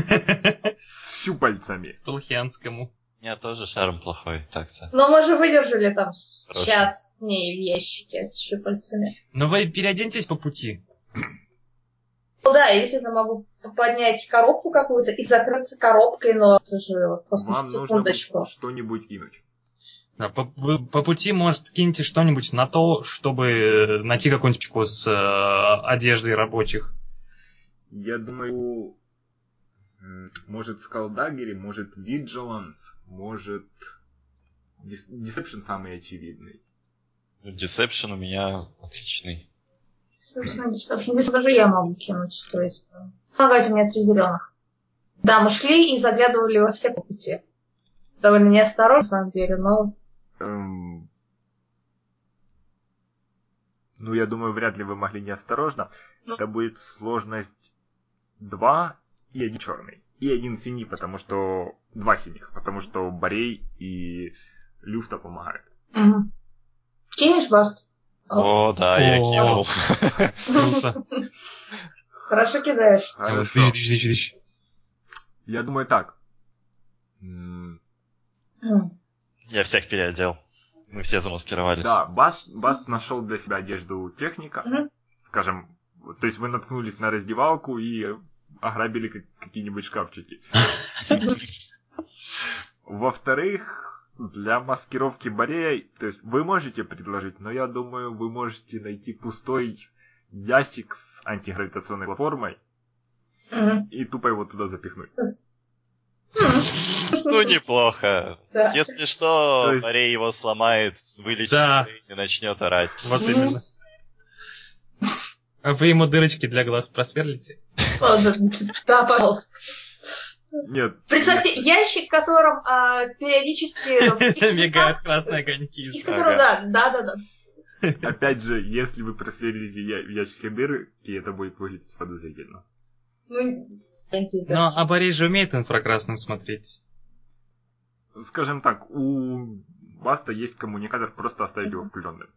С щупальцами. Толхианскому. У меня тоже шарм плохой, так-то. Но мы же выдержали там Хорошо. час с ней в ящике с щупальцами. Но вы переоденьтесь по пути. Ну да, если я могу поднять коробку какую-то и закрыться коробкой, но это же просто Вам секундочку. что-нибудь кинуть. Да, по, вы по пути, может, киньте что-нибудь на то, чтобы э, найти какую-нибудь чеку с э, одеждой рабочих. Я думаю, может скалдагери, может vigilance, может Дес- Deception самый очевидный. Deception у меня отличный. Собственно, здесь даже я могу кинуть. То есть, помогать у меня три зеленых. Да, мы шли и заглядывали во все пути. Довольно неосторожно, на самом деле, но... Эм, Ну, я думаю, вряд ли вы могли неосторожно. Ну. Это будет сложность 2 и один черный. И один синий, потому что... Два синих, потому что Борей и Люфта помогают. Мгм. Кинешь вас? О, да, я О. кинул. Хорошо кидаешь. Тыщ, тыщ, тыщ, тыщ. Я думаю так. Я всех переодел. Мы все замаскировались. Да, Баст, Баст нашел для себя одежду техника. Мгм. Скажем, то есть вы наткнулись на раздевалку и ограбили как- какие-нибудь шкафчики. Во-вторых, для маскировки Борея, то есть вы можете предложить, но я думаю, вы можете найти пустой ящик с антигравитационной платформой и тупо его туда запихнуть. Ну, неплохо. Да. Если что, То есть- Марей его сломает, вылечит Да. и начнет орать. Вот именно. А вы ему дырочки для глаз просверлите? Да, Да, пожалуйста. Нет. Представьте, ящик, в котором а, периодически... Мигают красные огоньки. Из которого, да, да, да, да. Опять же, если вы просверлите я- в ящике дырки, это будет выглядеть подозрительно. Ну. Но а Борей же умеет инфракрасным смотреть. Скажем так, у Баста есть коммуникатор, просто оставить его включенным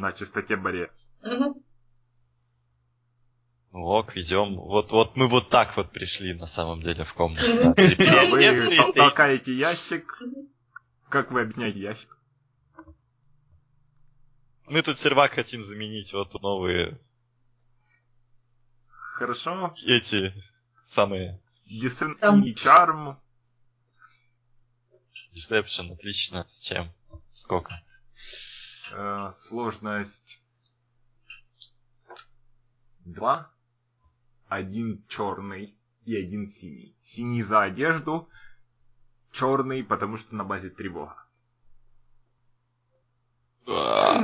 на частоте Борея. Мгм. Ну, ок, идем. Вот, вот мы вот так вот пришли на самом деле в комнату. А вы толкаете ящик. Как вы объясняете ящик? Мы тут сервак хотим заменить вот новые Хорошо. эти самые Десен Там. и Чарм. Deception, отлично. С чем? Сколько? э, сложность 2. Один черный и один синий. Синий за одежду, черный, потому что на базе тревога. А.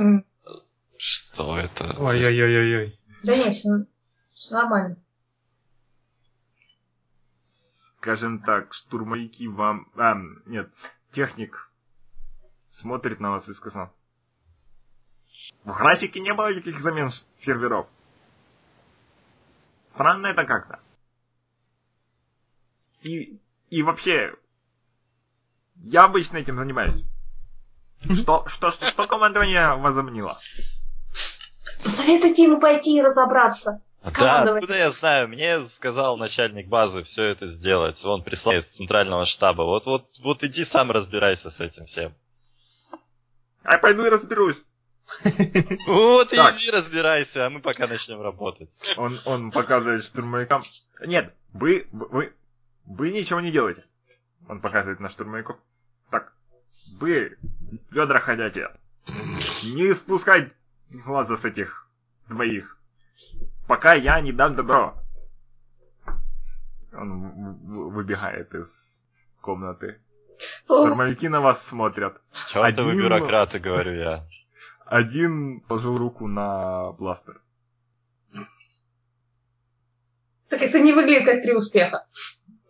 Что это? Ой-ой-ой-ой. Да нет, все нормально. Скажем так, штурмовики вам... А, нет, техник смотрит на вас и сказал. В графике не было никаких замен серверов. Странно это как-то. И, и вообще, я обычно этим занимаюсь. Что, что, что, что командование возомнило? Посоветуйте ему пойти и разобраться Да, откуда я знаю? Мне сказал начальник базы все это сделать. Он прислал из центрального штаба. Вот, вот, вот иди сам разбирайся с этим всем. А я пойду и разберусь. Вот иди разбирайся, а мы пока начнем работать. Он, он показывает штурмовикам. Нет, вы, вы, вы ничего не делаете. Он показывает на штурмовиков. Так, вы, ведра ходячие, не спускать глаза с этих двоих, пока я не дам добро. Он выбегает из комнаты. Штурмовики на вас смотрят. Чёртовы Один- бюрократы, говорю я. Один положил руку на бластер. Так это не выглядит как три успеха.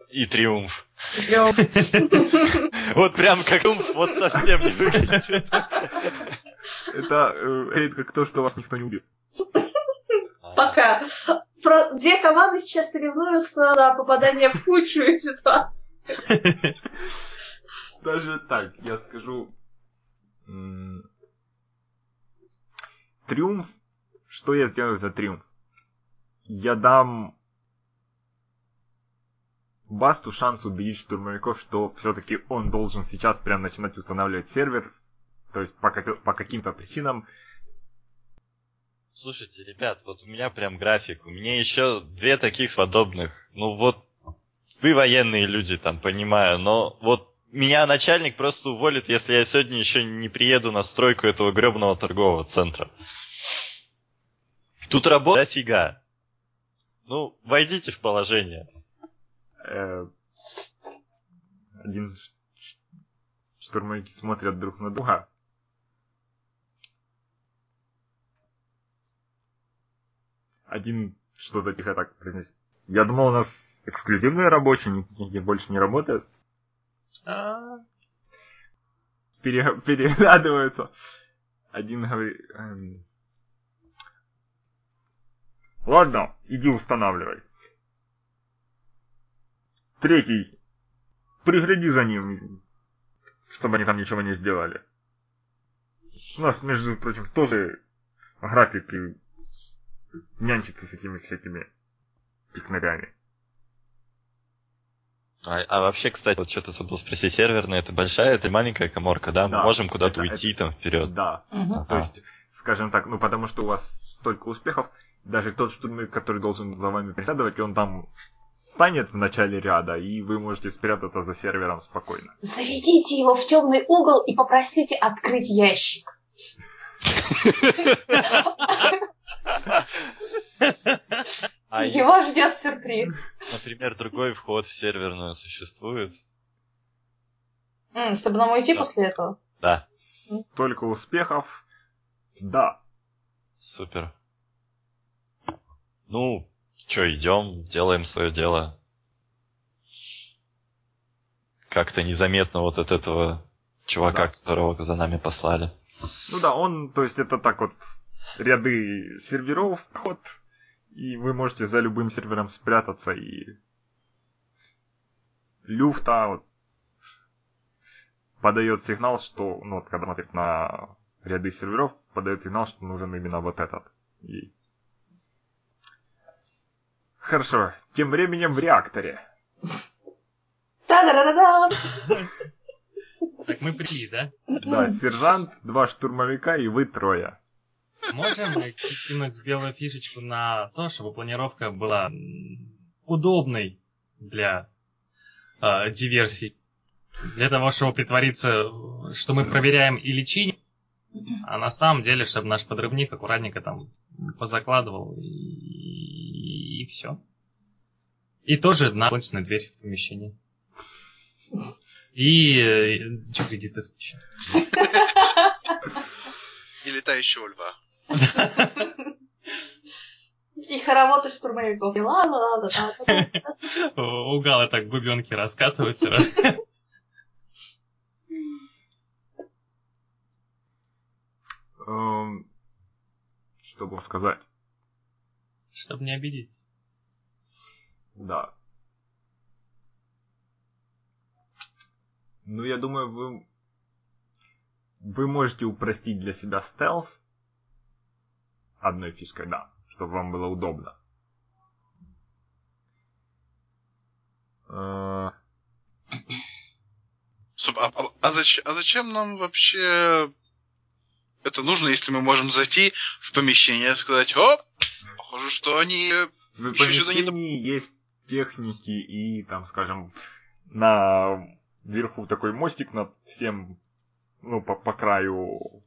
И триумф. Прям Вот прям как триумф, вот совсем не выглядит. Это э, говорит как то, что вас никто не убил. Пока. Про... Две команды сейчас соревнуются за попадание в худшую ситуацию. Даже так, я скажу... Триумф. Что я сделаю за триумф? Я дам Басту шанс убедить штурмовиков, что все-таки он должен сейчас прям начинать устанавливать сервер. То есть по, как- по каким-то причинам. Слушайте, ребят, вот у меня прям график. У меня еще две таких подобных. Ну вот, вы военные люди, там, понимаю, но вот меня начальник просто уволит, если я сегодня еще не приеду на стройку этого гребного торгового центра. Тут работа дофига. Ну, войдите в положение. э, один штурмовики смотрят друг на друга. Один что-то тихо так произносит. Я думал, у нас эксклюзивные рабочие, никакие больше не работают. А, Пере- переглядываются. Один говорит... эм, Ладно, иди устанавливай. Третий. Пригляди за ним, чтобы они там ничего не сделали. У нас, между прочим, тоже график и нянчиться с этими всякими пикнарями. А, а вообще, кстати, вот что-то забыл спросить, серверная это большая, это маленькая коморка, да? Мы Да, можем куда-то это- уйти там вперед. Да. Мгм. То есть, скажем так, ну потому что у вас столько успехов, даже тот штурмовик, который должен за вами приглядывать, он там станет в начале ряда, и вы можете спрятаться за сервером спокойно. Заведите его в темный угол и попросите открыть ящик. А Его ждет сюрприз. Например, другой вход в серверную существует? М, чтобы нам уйти Да. после этого. Да, Только успехов, да. супер. Ну, чё, идем, делаем свое дело. Как-то незаметно вот от этого чувака, Да. которого за нами послали. Ну да, он, то есть это так вот, ряды серверов, ход, и вы можете за любым сервером спрятаться, и люфта вот, подает сигнал, что, ну вот, когда смотрит на ряды серверов, подает сигнал, что нужен именно вот этот. И... Хорошо, тем временем в реакторе. Так мы пришли, да? Да, сержант, два штурмовика и вы трое. Можем мы кинуть белую фишечку на то, чтобы планировка была удобной для э, диверсий. Для того, чтобы притвориться, что мы проверяем и лечение, а на самом деле, чтобы наш подрывник аккуратненько там позакладывал и, все. И тоже на оконченную дверь в помещении. И э, чё кредитов еще. И летающего льва. И хоровод из штурмовиков. У Гала так губенки раскатываются. раз- Эм, Что бы сказать? Чтобы не обидеть. Да. Ну, я думаю, вы... Вы можете упростить для себя стелс. Одной фишкой, да. Чтобы вам было удобно. Э, Стоп, а, а- а зач- а зачем нам вообще это нужно, если мы можем зайти в помещение и сказать, о, похоже, что они В не помещении есть техники и там, скажем, на верху такой мостик над всем, ну, по, по краю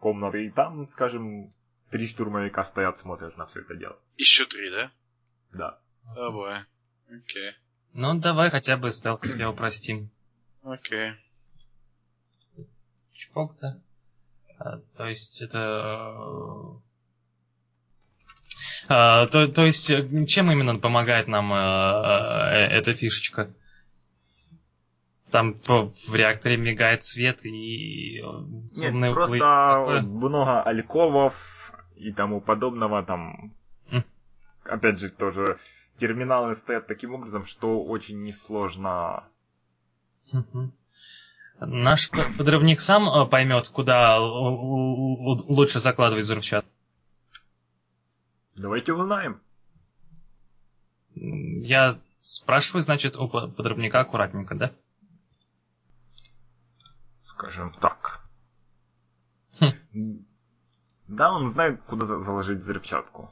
комнаты. И там, скажем, три штурмовика стоят, смотрят на все это дело. еще три, да? Да. О, бой. Окей. Ну, давай хотя бы стелс себе упростим. Окей. Чпок, да? А, то есть это... э, а, то, то есть, э, чем именно помогает нам э, эта фишечка? Там по- в реакторе мигает свет и Нет, просто Такое? много альковов и тому подобного там. Опять же, тоже терминалы стоят таким образом, что очень несложно. Наш подрывник сам э, поймет, куда л- лучше закладывать взрывчатку. Давайте узнаем. Я спрашиваю, значит, у по- подрывника аккуратненько, да? Скажем так. Хм. Да, он знает, куда за- заложить взрывчатку.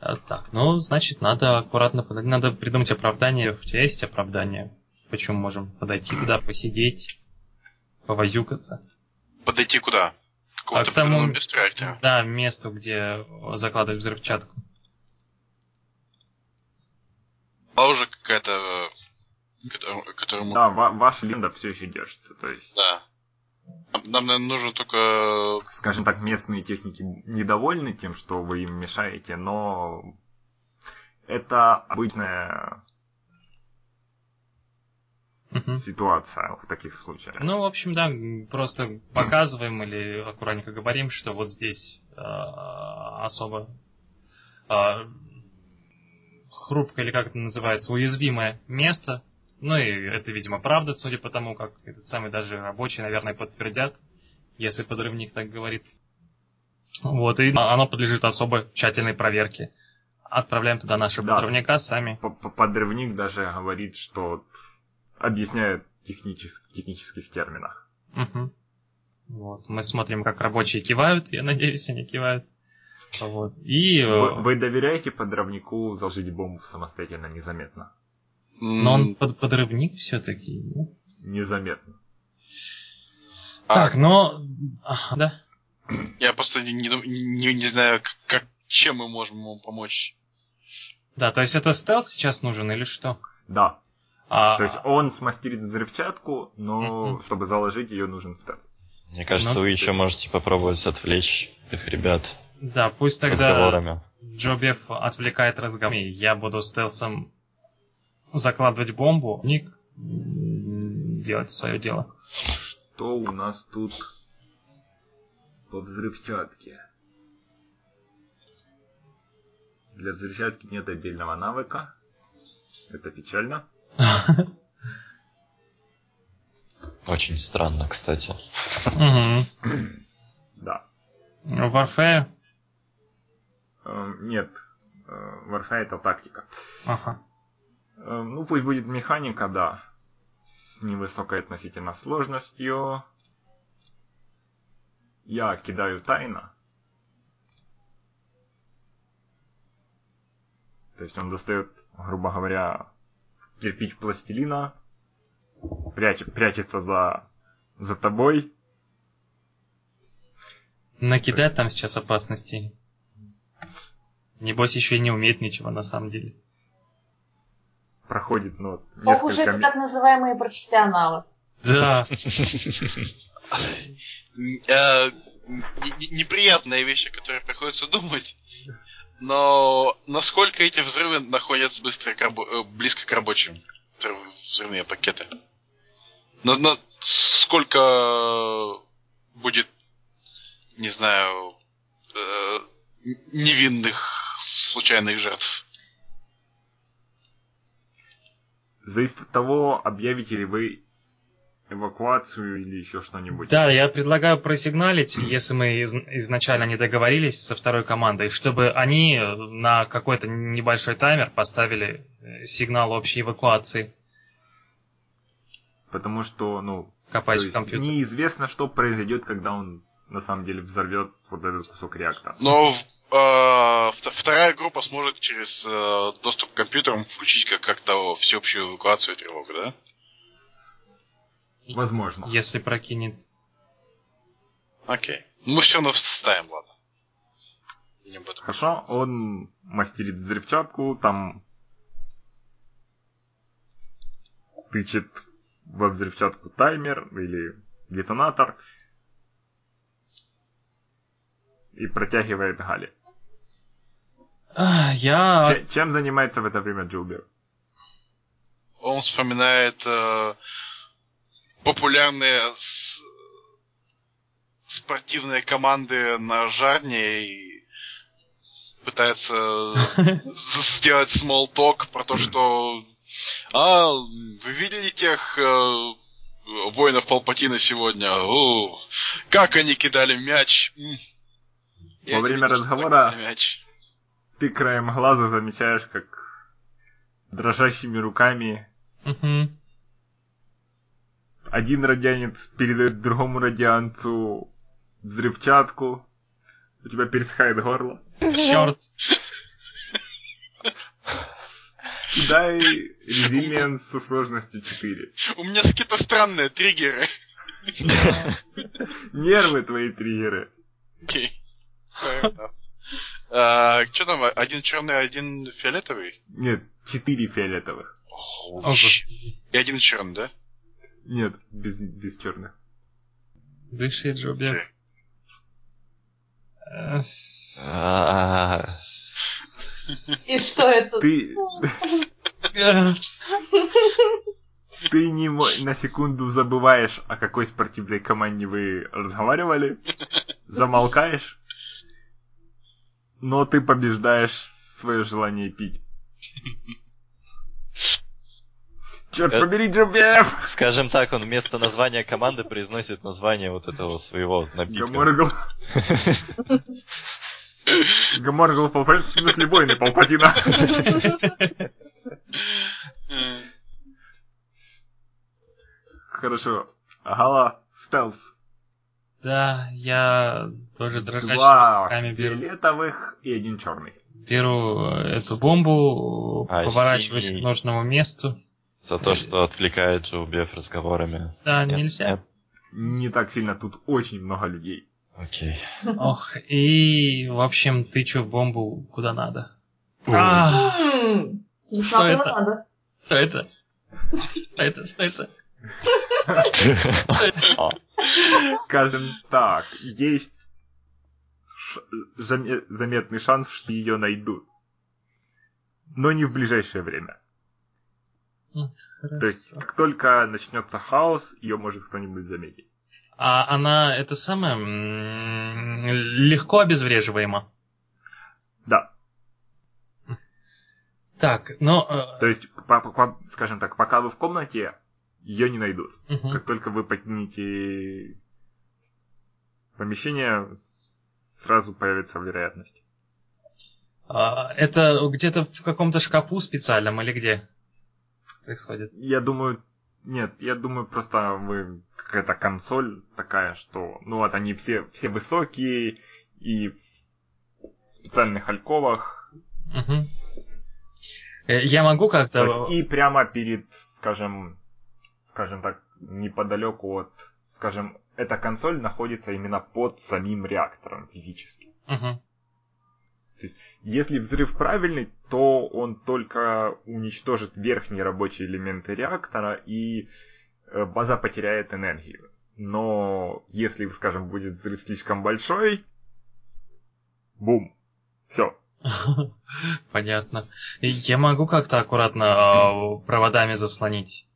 А, Так, ну, значит, надо аккуратно подойти. Надо придумать оправдание. У тебя есть оправдание? Почему можем подойти туда, посидеть, повозюкаться? Подойти куда? К Какому-то А к тому-? Да, месту, где закладывать взрывчатку. А уже какая-то... э, которому-. Да, ва- ваша легенда все еще держится. То есть, Да. Нам, наверное, нужно только... скажем так, местные техники недовольны тем, что вы им мешаете, но это обычная ситуация в таких случаях. Ну, в общем, да, просто показываем или аккуратненько говорим, что вот здесь э, особо э, хрупкое, или как это называется, уязвимое место. Ну и это, видимо, правда, судя по тому, как этот самый даже рабочие, наверное, подтвердят, если подрывник так говорит. Вот, и оно подлежит особо тщательной проверке. Отправляем туда нашего Да. подрывника сами. Подрывник даже говорит, что объясняет техничес- технических терминах. Мгм. Вот. Мы смотрим, как рабочие кивают, я надеюсь, они кивают. Вот. И... э, Вы, вы доверяете подрывнику заложить бомбу самостоятельно незаметно? Но он под, подрывник все-таки. Незаметно. а, Так, но... Ага, да. Я просто не, не, не- не знаю, как, чем мы можем ему помочь. Да, то есть это стелс сейчас нужен или что? Да. А, То есть он смастерит взрывчатку, но Мгм. чтобы заложить ее нужен стелс. Мне кажется, Ну, вы еще можете попробовать отвлечь их ребят Да, пусть тогда разговорами. Джобев отвлекает разговор. и Я буду стелсом закладывать бомбу. Ник делать свое дело. Что у нас тут по взрывчатке? Для взрывчатки нет отдельного навыка. Это печально. Очень странно, кстати. Да. Warfare? Эм, нет. Э, Warfare это тактика. Ага. Эм, Ну, пусть будет механика, да. С невысокой относительно сложностью. Я кидаю тайно. То есть он достает, грубо говоря, кирпич пластилина, прячет, прячется за, за тобой. Накидать там сейчас опасностей. Небось еще и не умеет ничего на самом деле. Проходит, ну, вот Ох уж несколько это так называемые профессионалы. Да. Э, не- не- неприятные вещи, которые приходится думать. Но насколько эти взрывы находятся быстро к рабо- э, близко к рабочим взрыв- взрывные пакеты? Но, но сколько будет, не знаю, э, невинных случайных жертв? Зависит от того, объявите ли вы эвакуацию или еще что-нибудь. Да, я предлагаю просигналить, если мы из- изначально не договорились со второй командой, чтобы они э, на какой-то небольшой таймер поставили э, сигнал общей эвакуации. Потому что, ну, копать в есть компьютере. неизвестно, что произойдет, когда он на самом деле взорвет вот этот кусок реактора. Но э, вт- вторая группа сможет через э, доступ к компьютерам включить как- как-то всеобщую эвакуацию тревогу, да? Возможно. Если прокинет. Окей. Ну, Мы все равно вставим, ладно. Хорошо, он мастерит взрывчатку, там тычет во взрывчатку таймер или детонатор и протягивает Гали. А, Я... Че- Чем занимается в это время Джилбер? Он вспоминает э, популярные с- спортивные команды на Жарне и пытается сделать small talk про то, что а, вы видели тех э, воинов Палпатина сегодня? О, как они кидали мяч! М. Я Во время разговора-. Ты краем глаза замечаешь, как дрожащими руками Мгм. один радианец передает другому радианцу взрывчатку, у тебя пересыхает горло. Черт. Дай резилиенс со сложностью 4. У меня какие-то странные триггеры. Нервы твои триггеры. Окей. А, Что там, один черный, один фиолетовый? Нет, 4 фиолетовых. И один черный, да? Нет, без, без черных. Дыши, Джоби. А, И что это? Ты, ты не на секунду забываешь, о какой спортивной команде вы разговаривали, замолкаешь, но ты побеждаешь свое желание пить. Черт Э, побери, Джобев! Скажем так, он вместо названия команды произносит название вот этого своего напитка. Гаморгл. Гаморгл Палпатин, в смысле бойный Палпатина. Хорошо. Гала Стелс. Да, я тоже дрожащими Два руками беру. фиолетовых и один черный. Беру э, эту бомбу, А, поворачиваюсь синий. к нужному месту. За то, что отвлекает Джо Беф разговорами. Да, Нет, нельзя. нет. Не так сильно, тут очень много людей. Окей. Ох, и, в общем, тычу бомбу куда надо. А, Не Что это? надо. что это? Что это? Что это? Скажем так, есть заметный шанс, что ее найдут. Но не в ближайшее время. То есть, как только начнется хаос, ее может кто-нибудь заметить. А она, это самое, легко обезвреживаема. Да. Так, но... э, То есть, по- по- по- скажем так, пока вы в комнате, ее не найдут. мгм. Как только вы покинете помещение, сразу появится вероятность. А, Это где-то в каком-то шкафу специальном или где происходит? Я думаю, нет, я думаю, просто вы какая-то консоль такая, что, ну вот они все, все высокие и в специальных альковах. Э, Я могу то как-то... и прямо перед, скажем, скажем так, неподалеку от, скажем, эта консоль находится именно под самим реактором физически. Мгм. Если взрыв правильный, то он только уничтожит верхние рабочие элементы реактора, и э, база потеряет энергию. Но если, скажем, будет взрыв слишком большой, бум, все. Понятно. Я могу как-то аккуратно э, проводами заслонить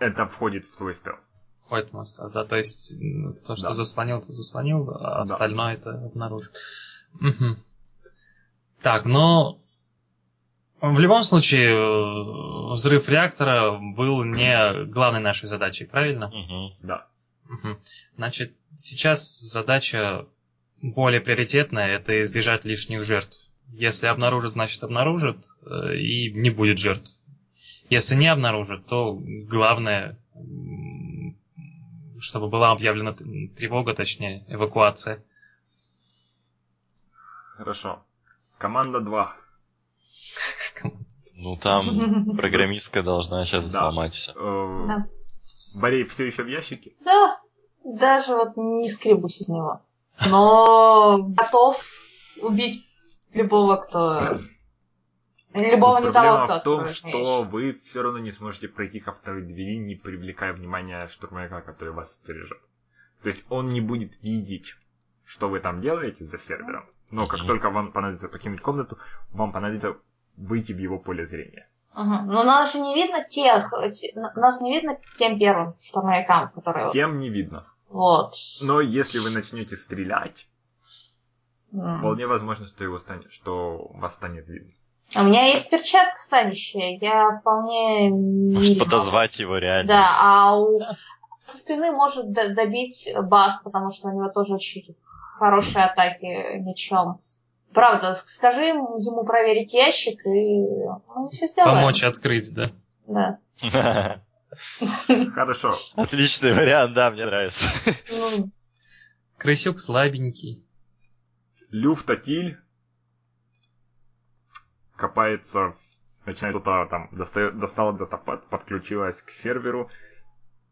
Это входит в твой стелс. ход моста. За, то есть, то, что Да. заслонил, то заслонил, а Да. остальное это обнаружит. Мгм. Так, но в любом случае э, взрыв реактора был не главной нашей задачей, правильно? мгм. Да. Мгм. Значит, сейчас задача более приоритетная – это избежать лишних жертв. Если обнаружат, значит обнаружат, э, и не будет жертв. Если не обнаружат, то главное чтобы была объявлена тревога, точнее, эвакуация. Хорошо. Команда 2. Ну там программистка должна сейчас Да. сломать все. Э, Да. Борей все еще в ящике? Да, даже вот не скребусь из него. Но готов убить любого, кто... Любого Тут не того, проблема кто в том, что вы все равно не сможете пройти ко второй двери, не привлекая внимания штурмовика, который вас стережет. То есть он не будет видеть, что вы там делаете за сервером. Но как только вам понадобится покинуть комнату, вам понадобится выйти в его поле зрения. Ага. Но нас же не видно тех... те- на- Нас не видно тем первым штурмовикам, которые... Тем не видно. Вот. Но если вы начнете стрелять, М. вполне возможно, что его станет, что вас станет видно. У меня есть перчатка станущая, я вполне... Может мирно. подозвать его реально. Да, а у... со спины может добить Баст, потому что у него тоже очень хорошие атаки мечом. Правда, скажи ему, ему проверить ящик, и он все сделает. Помочь открыть, да. Да. Хорошо. Отличный вариант, да, мне нравится. Ну, Крысюк слабенький. Люфтатиль копается, начинает что-то там, достает, достала датапад, подключилась к серверу,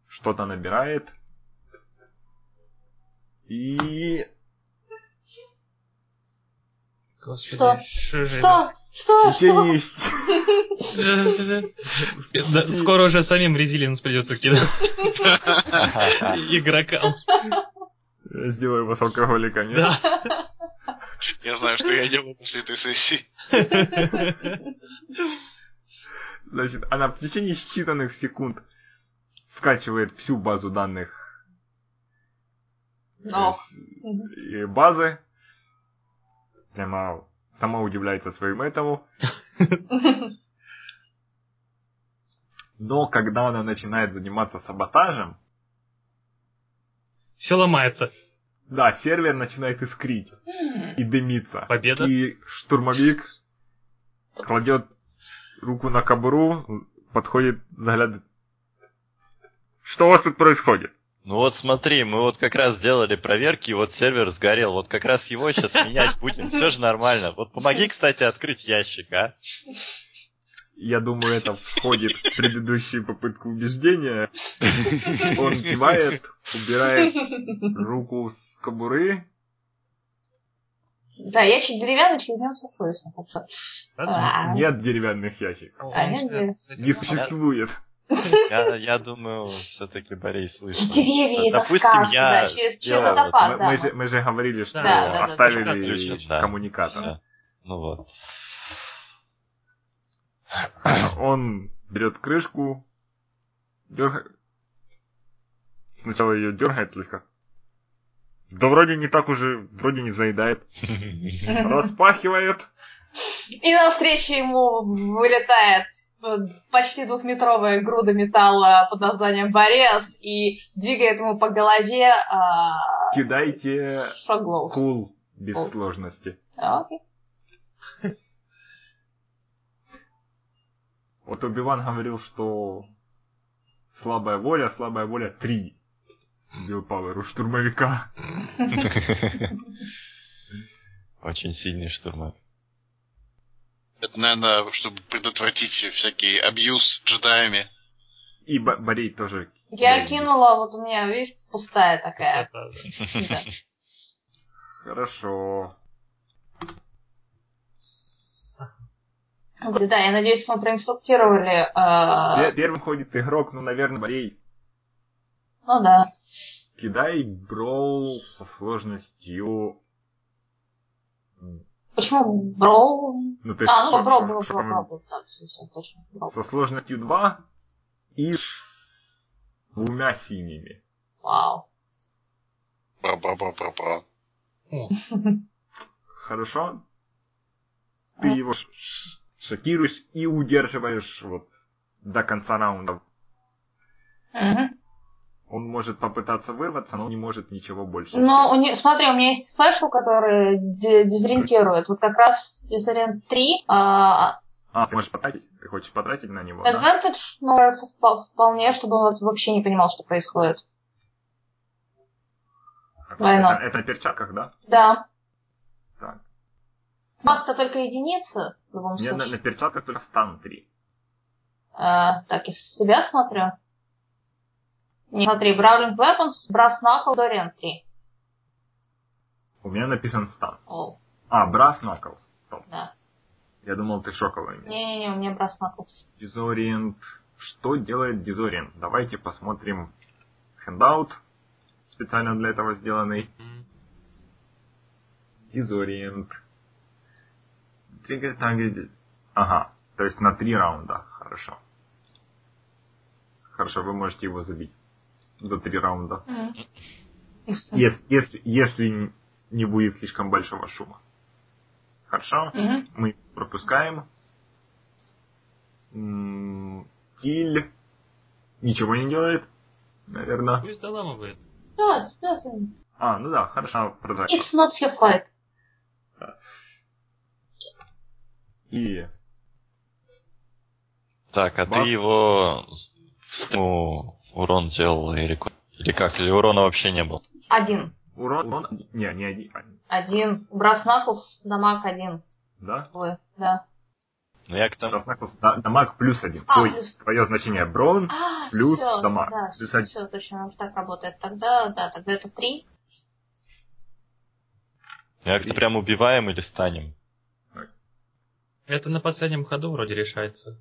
что-то набирает. И Господи, Что? что? Что? ничего Что? не Скоро уже самим резилинс придется кидать игрокам. Сделаю его с алкоголиками. Да. Я знаю, что я делаю после этой сессии. Значит, она в течение считанных секунд скачивает всю базу данных Ох. э, базы. Прямо сама удивляется своему этому. Но когда она начинает заниматься саботажем, Все ломается. Да, сервер начинает искрить и дымиться. Победа? И штурмовик кладет руку на кобуру, подходит, заглядывает. Что у вас тут происходит? Ну вот смотри, мы вот как раз делали проверки, и вот сервер сгорел. Вот как раз его сейчас менять будем. Все же нормально. Вот помоги, кстати, открыть ящик, а? Я думаю, это входит в предыдущую попытку убеждения. Он кивает, убирает руку с кобуры. Да, ящик деревянный, через него все слышно. А. Нет деревянных ящиков. А. Не существует. Я, я думаю, все-таки Борей слышно. Деревья, это Допустим, сказка, я да, через, водопад, Мы, да. мы же, мы же говорили, что Да, да, да, оставили Отключен, да. коммуникатор. Ну вот. Он берет крышку, дерга- Сначала ее дергает слегка. Да вроде не так уже, вроде не заедает. Распахивает. И навстречу ему вылетает э, почти двухметровая груда металла под названием Борес и двигает ему по голове а, Кидайте шоглоус. кул без сложности. А, окей. Вот Убиван говорил, что слабая воля, слабая воля 3. Билпауэр у штурмовика. Очень сильный штурмовик. Это, наверное, чтобы предотвратить всякий абьюз джедаями. И Бо- Борей тоже. Я кинула, вот у меня, видишь, пустая такая. Хорошо. Да, я надеюсь, мы проинструктировали. Э, Первым ходит игрок, ну, наверное, Борей. ну да. Кидай броул со сложностью... Почему Брол? Ну, ты А, ну Брол, Брол, Брол, Брол. Да, все, все, точно. Брол. Со сложностью 2 и с двумя синими. Вау. Бра-бра-бра-бра-бра. Хорошо? Ты его ш- ш- шокируешь и удерживаешь вот до конца раунда. Он может попытаться вырваться, но не может ничего больше. Но у не... смотри, у меня есть спешл, который де- дезориентирует. Вот как раз дезориент 3. А, А, ты можешь потратить? Ты хочешь потратить на него, да? advantage, ну, кажется, впол- вполне, чтобы он вообще не понимал, что происходит. Why Это, это на перчатках, да? Да. Так. Маг-то только единица, в любом Мне на, случае. на перчатках только стан 3. А, так, я себя смотрю. Не, смотри, Brawling Weapons, Brass Knuckles, Dorian 3. У меня написан стан. О, А, Brass Knuckles. Стоп. да. Я думал, ты шоковый. Не-не-не, у меня Brass Knuckles. Дизориент. Что делает дизориент? Давайте посмотрим handout, специально для этого сделанный. Disorient. Trigger target. Ага, то есть на три раунда. Хорошо. Хорошо, вы можете его забить за три раунда. Если, если, если не будет слишком большого шума. Хорошо, Мгм. мы пропускаем. Киль ничего не делает, наверное. Пусть доламывает. Да, да, да. А, ну да, хорошо, продолжай. It's not your fight. И Так, а Баст. ты его в стену урон делал или, или как? Или урона вообще не было? Один. урон, урон, не, не один, а, Один. Brass Knuckles, дамаг один. да? Вы, да. Ну я к тому... Разнаков, да, дамаг плюс один. А, Ой, плюс. твое значение брон, А, Плюс всё, дамаг. Да, Плюс все, один. точно, оно так работает. Тогда, да, тогда это три. Я как-то прям убиваем или станем? Это на последнем ходу вроде решается.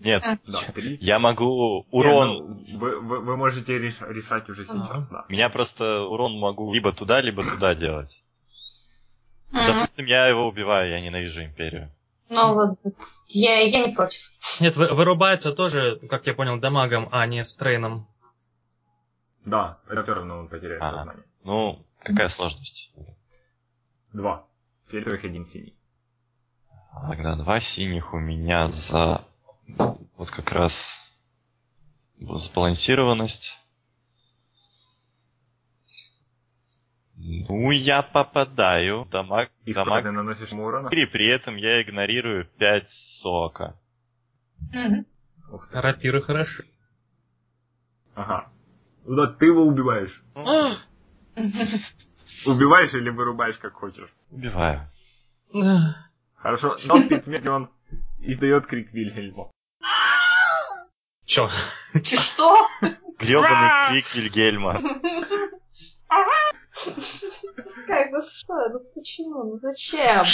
Нет, да, три. я могу Не, урон... ну, вы, вы, вы можете реш- решать уже сейчас, да. Меня просто урон могу либо туда, либо туда делать. Допустим, я его убиваю, я ненавижу Империю. Ну вот, я, я не против. Нет, вы- вырубается тоже, как я понял, дамагом, а не стрейном. Да, это все равно он потеряет Ага. сознание. Ну, какая сложность? Два. Фиолетовых один синий. Тогда два синих у меня за вот как раз сбалансированность. Ну, я попадаю. Дамаг, И дамаг ты наносишь ему урона? 4, при этом я игнорирую 5 сока. Мгм. Ух ты. Рапиры хороши. Ага. Ну да, ты его убиваешь. Убиваешь или вырубаешь, как хочешь. Убиваю. Хорошо, но перед смертью он издает крик Вильгельма. Чё? Что? Гребаный крик Вильгельма. Как, ну что, ну почему, ну зачем?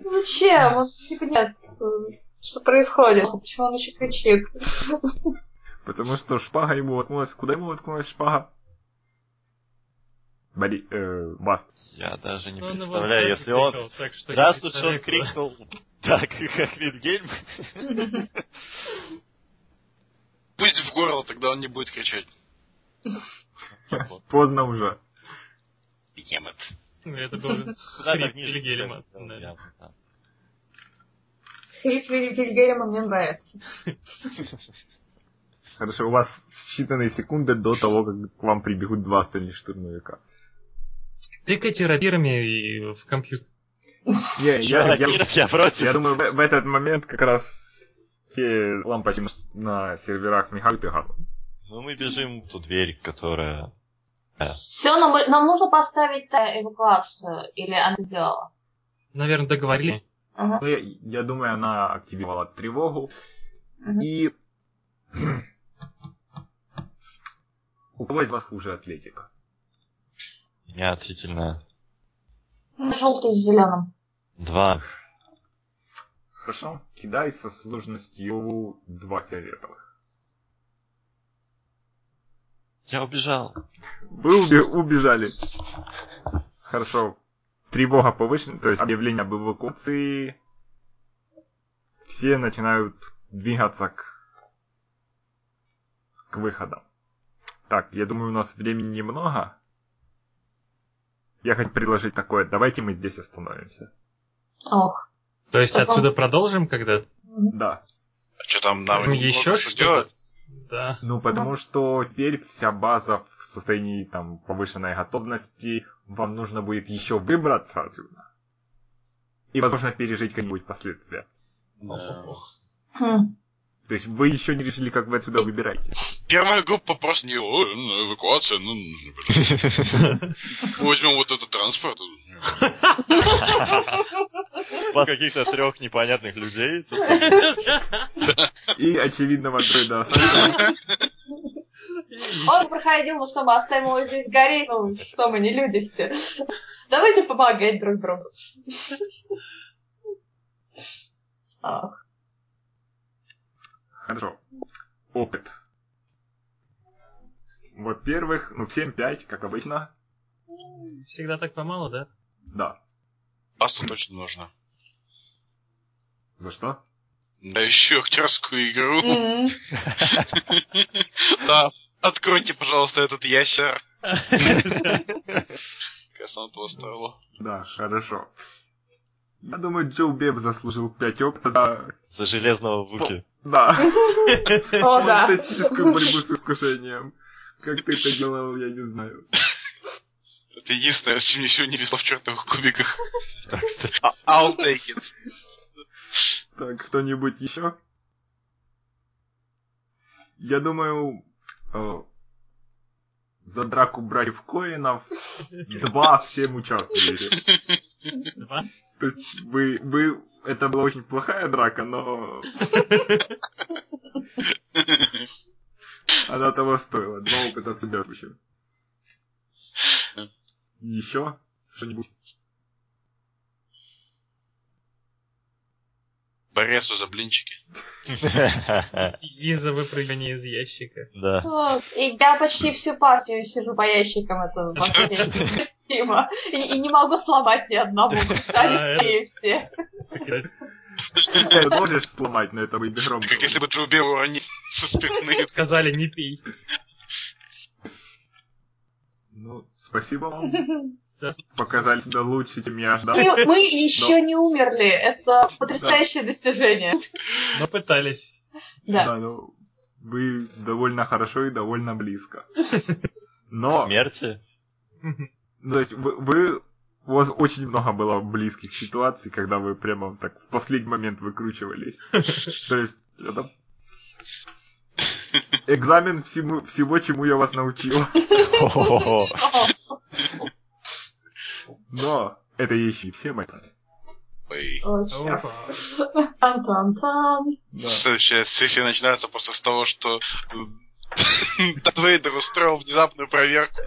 Ну Зачем? Он не понимает, что происходит, почему он еще кричит. Потому что шпага ему воткнулась. Куда ему воткнулась шпага? Бали... Э, Баст. Я даже не Он его представляю, так если он... так что уж он крикнул так, как Вильгельм, Пусть в горло, тогда он не будет кричать. Поздно уже. Емет. Это был хрип Вильгельма. Хрип Вильгельма мне нравится. Хорошо, у вас считанные секунды до того, как к вам прибегут два остальных штурмовика. Тыкайте рапирами и в компьютер. Я, я, лакировать я против? я думаю, в, в этот момент как раз те лампочки на серверах мигают и. Ну, мы бежим в ту дверь, которая... Все, нам, нам нужно поставить э, эвакуацию. Или она сделала? Наверное, договорились. Ага. Ну, я, я думаю, она активировала тревогу. Мгм. И... У кого из вас хуже атлетика? Я относительно Желтый с зеленым. два. Хорошо. Кидай со сложностью два фиолетовых. Я убежал. Вы убе- убежали. Хорошо. Тревога повышена, то есть объявление об эвакуации. Все начинают двигаться к, к выходам. Так, я думаю, у нас времени немного. Я хочу предложить такое. Давайте мы здесь остановимся. Ох. То есть Потом- отсюда продолжим, когда Да. А что там нам ну, еще что-то? Да. Ну, потому что теперь вся база в состоянии там повышенной готовности. Вам нужно будет еще выбраться отсюда. И, возможно, пережить какие-нибудь последствия. Хм. То есть вы еще не решили, как вы отсюда выбираете. Первая группа просто не, ой, ну, эвакуация, ну. Возьмем вот этот транспорт. Каких-то трех непонятных людей. И очевидного дроида Ассасина. Он проходил, ну что, мы оставим его здесь гореть, ну что мы, не люди все. Давайте помогать друг другу. Ах. Хорошо. Опыт. Во-первых, ну, всем 5, как обычно. Всегда так помало, да? Да. Пасту точно нужно. За что? Да еще актерскую игру. Да, откройте, пожалуйста, этот ящер. Кажется, он того стоило. Да, хорошо. Я думаю, Джо Беб заслужил 5 опыта за... За железного Вуки. Да. О, да. Фантастическую борьбу с искушением. Как ты это делал, я не знаю. Это единственное, с чем мне сегодня не везло в чертовых кубиках. А- I'll take it. Так, кто-нибудь еще? Я думаю, за драку братьев Коинов два всем участвовали. Два? То есть вы, вы... Это была очень плохая драка, но... Она того стоила. Два опыта от себя причем. Еще что-нибудь? Боресу за блинчики. И за выпрыгивание из ящика. Да. И я почти всю партию сижу по ящикам, это Спасибо. И, и не могу сломать ни одного. Стали все. Ты можешь сломать, но это будет громко. Как если бы Джо Бева уронил со спиртным. Сказали, не пей. Ну, спасибо вам. Показали себя лучше, чем я ожидал. Мы, мы еще не умерли. Это потрясающее достижение. Но пытались. Да. Да, ну, вы довольно хорошо и довольно близко. Но, Смерти? ну, то есть, вы, вы- у вас очень много было близких ситуаций, когда вы прямо так в последний момент выкручивались. То есть, это экзамен всему, всего, чему я вас научил. Но это еще не все мои. Ой. Очень. Опа. Тан-тан-тан. Да. Следующая сессия начинается просто с того, что Дарт Вейдер устроил внезапную проверку.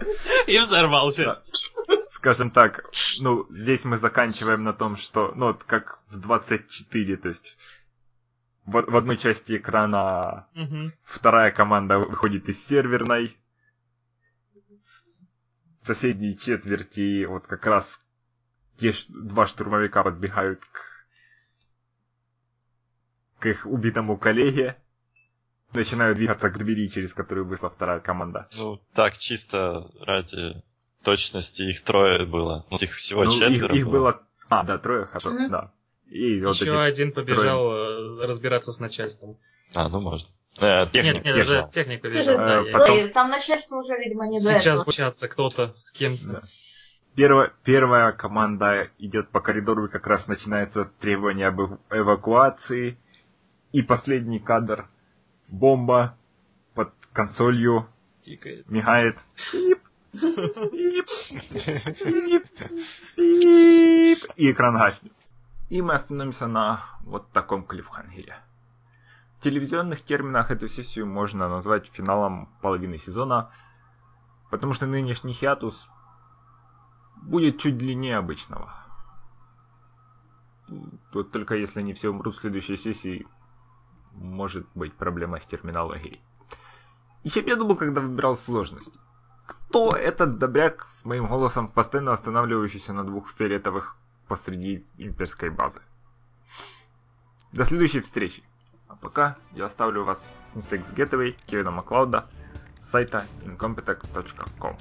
И взорвался. Скажем так, ну, здесь мы заканчиваем на том, что, ну, вот как в 24, то есть в, в одной части экрана Мгм. вторая команда выходит из серверной, в соседней четверти вот как раз те ш- два штурмовика подбегают к, к их убитому коллеге, начинают двигаться к двери, через которую вышла вторая команда. Ну, так, чисто ради точности их трое было. Ну, их всего Ну, их, четверо их было... А, да, трое, хорошо, Мгм. да. И вот Еще один побежал э, разбираться с начальством. А, ну можно. Э, техник, нет, нет, техник. да, техник побежал. да, Э, потом- Ой, Там начальство уже, видимо, не до Сейчас общаться кто-то с кем-то. Да. Первая, первая команда идет по коридору, и как раз начинается требование об эв- эвакуации. И последний кадр. Бомба под консолью Тикает. мигает. Пип, и экран гаснет. И мы остановимся на вот таком клиффхангере. В телевизионных терминах эту сессию можно назвать финалом половины сезона, потому что нынешний хиатус будет чуть длиннее обычного. Вот только если они все умрут в следующей сессии, может быть проблема с терминологией. И я думал, когда выбирал сложность? Кто этот добряк с моим голосом, постоянно останавливающийся на двух фиолетовых посреди имперской базы? До следующей встречи. А пока я оставлю вас с Mistakes Gateway Кевина Маклауда с сайта incompetech.com.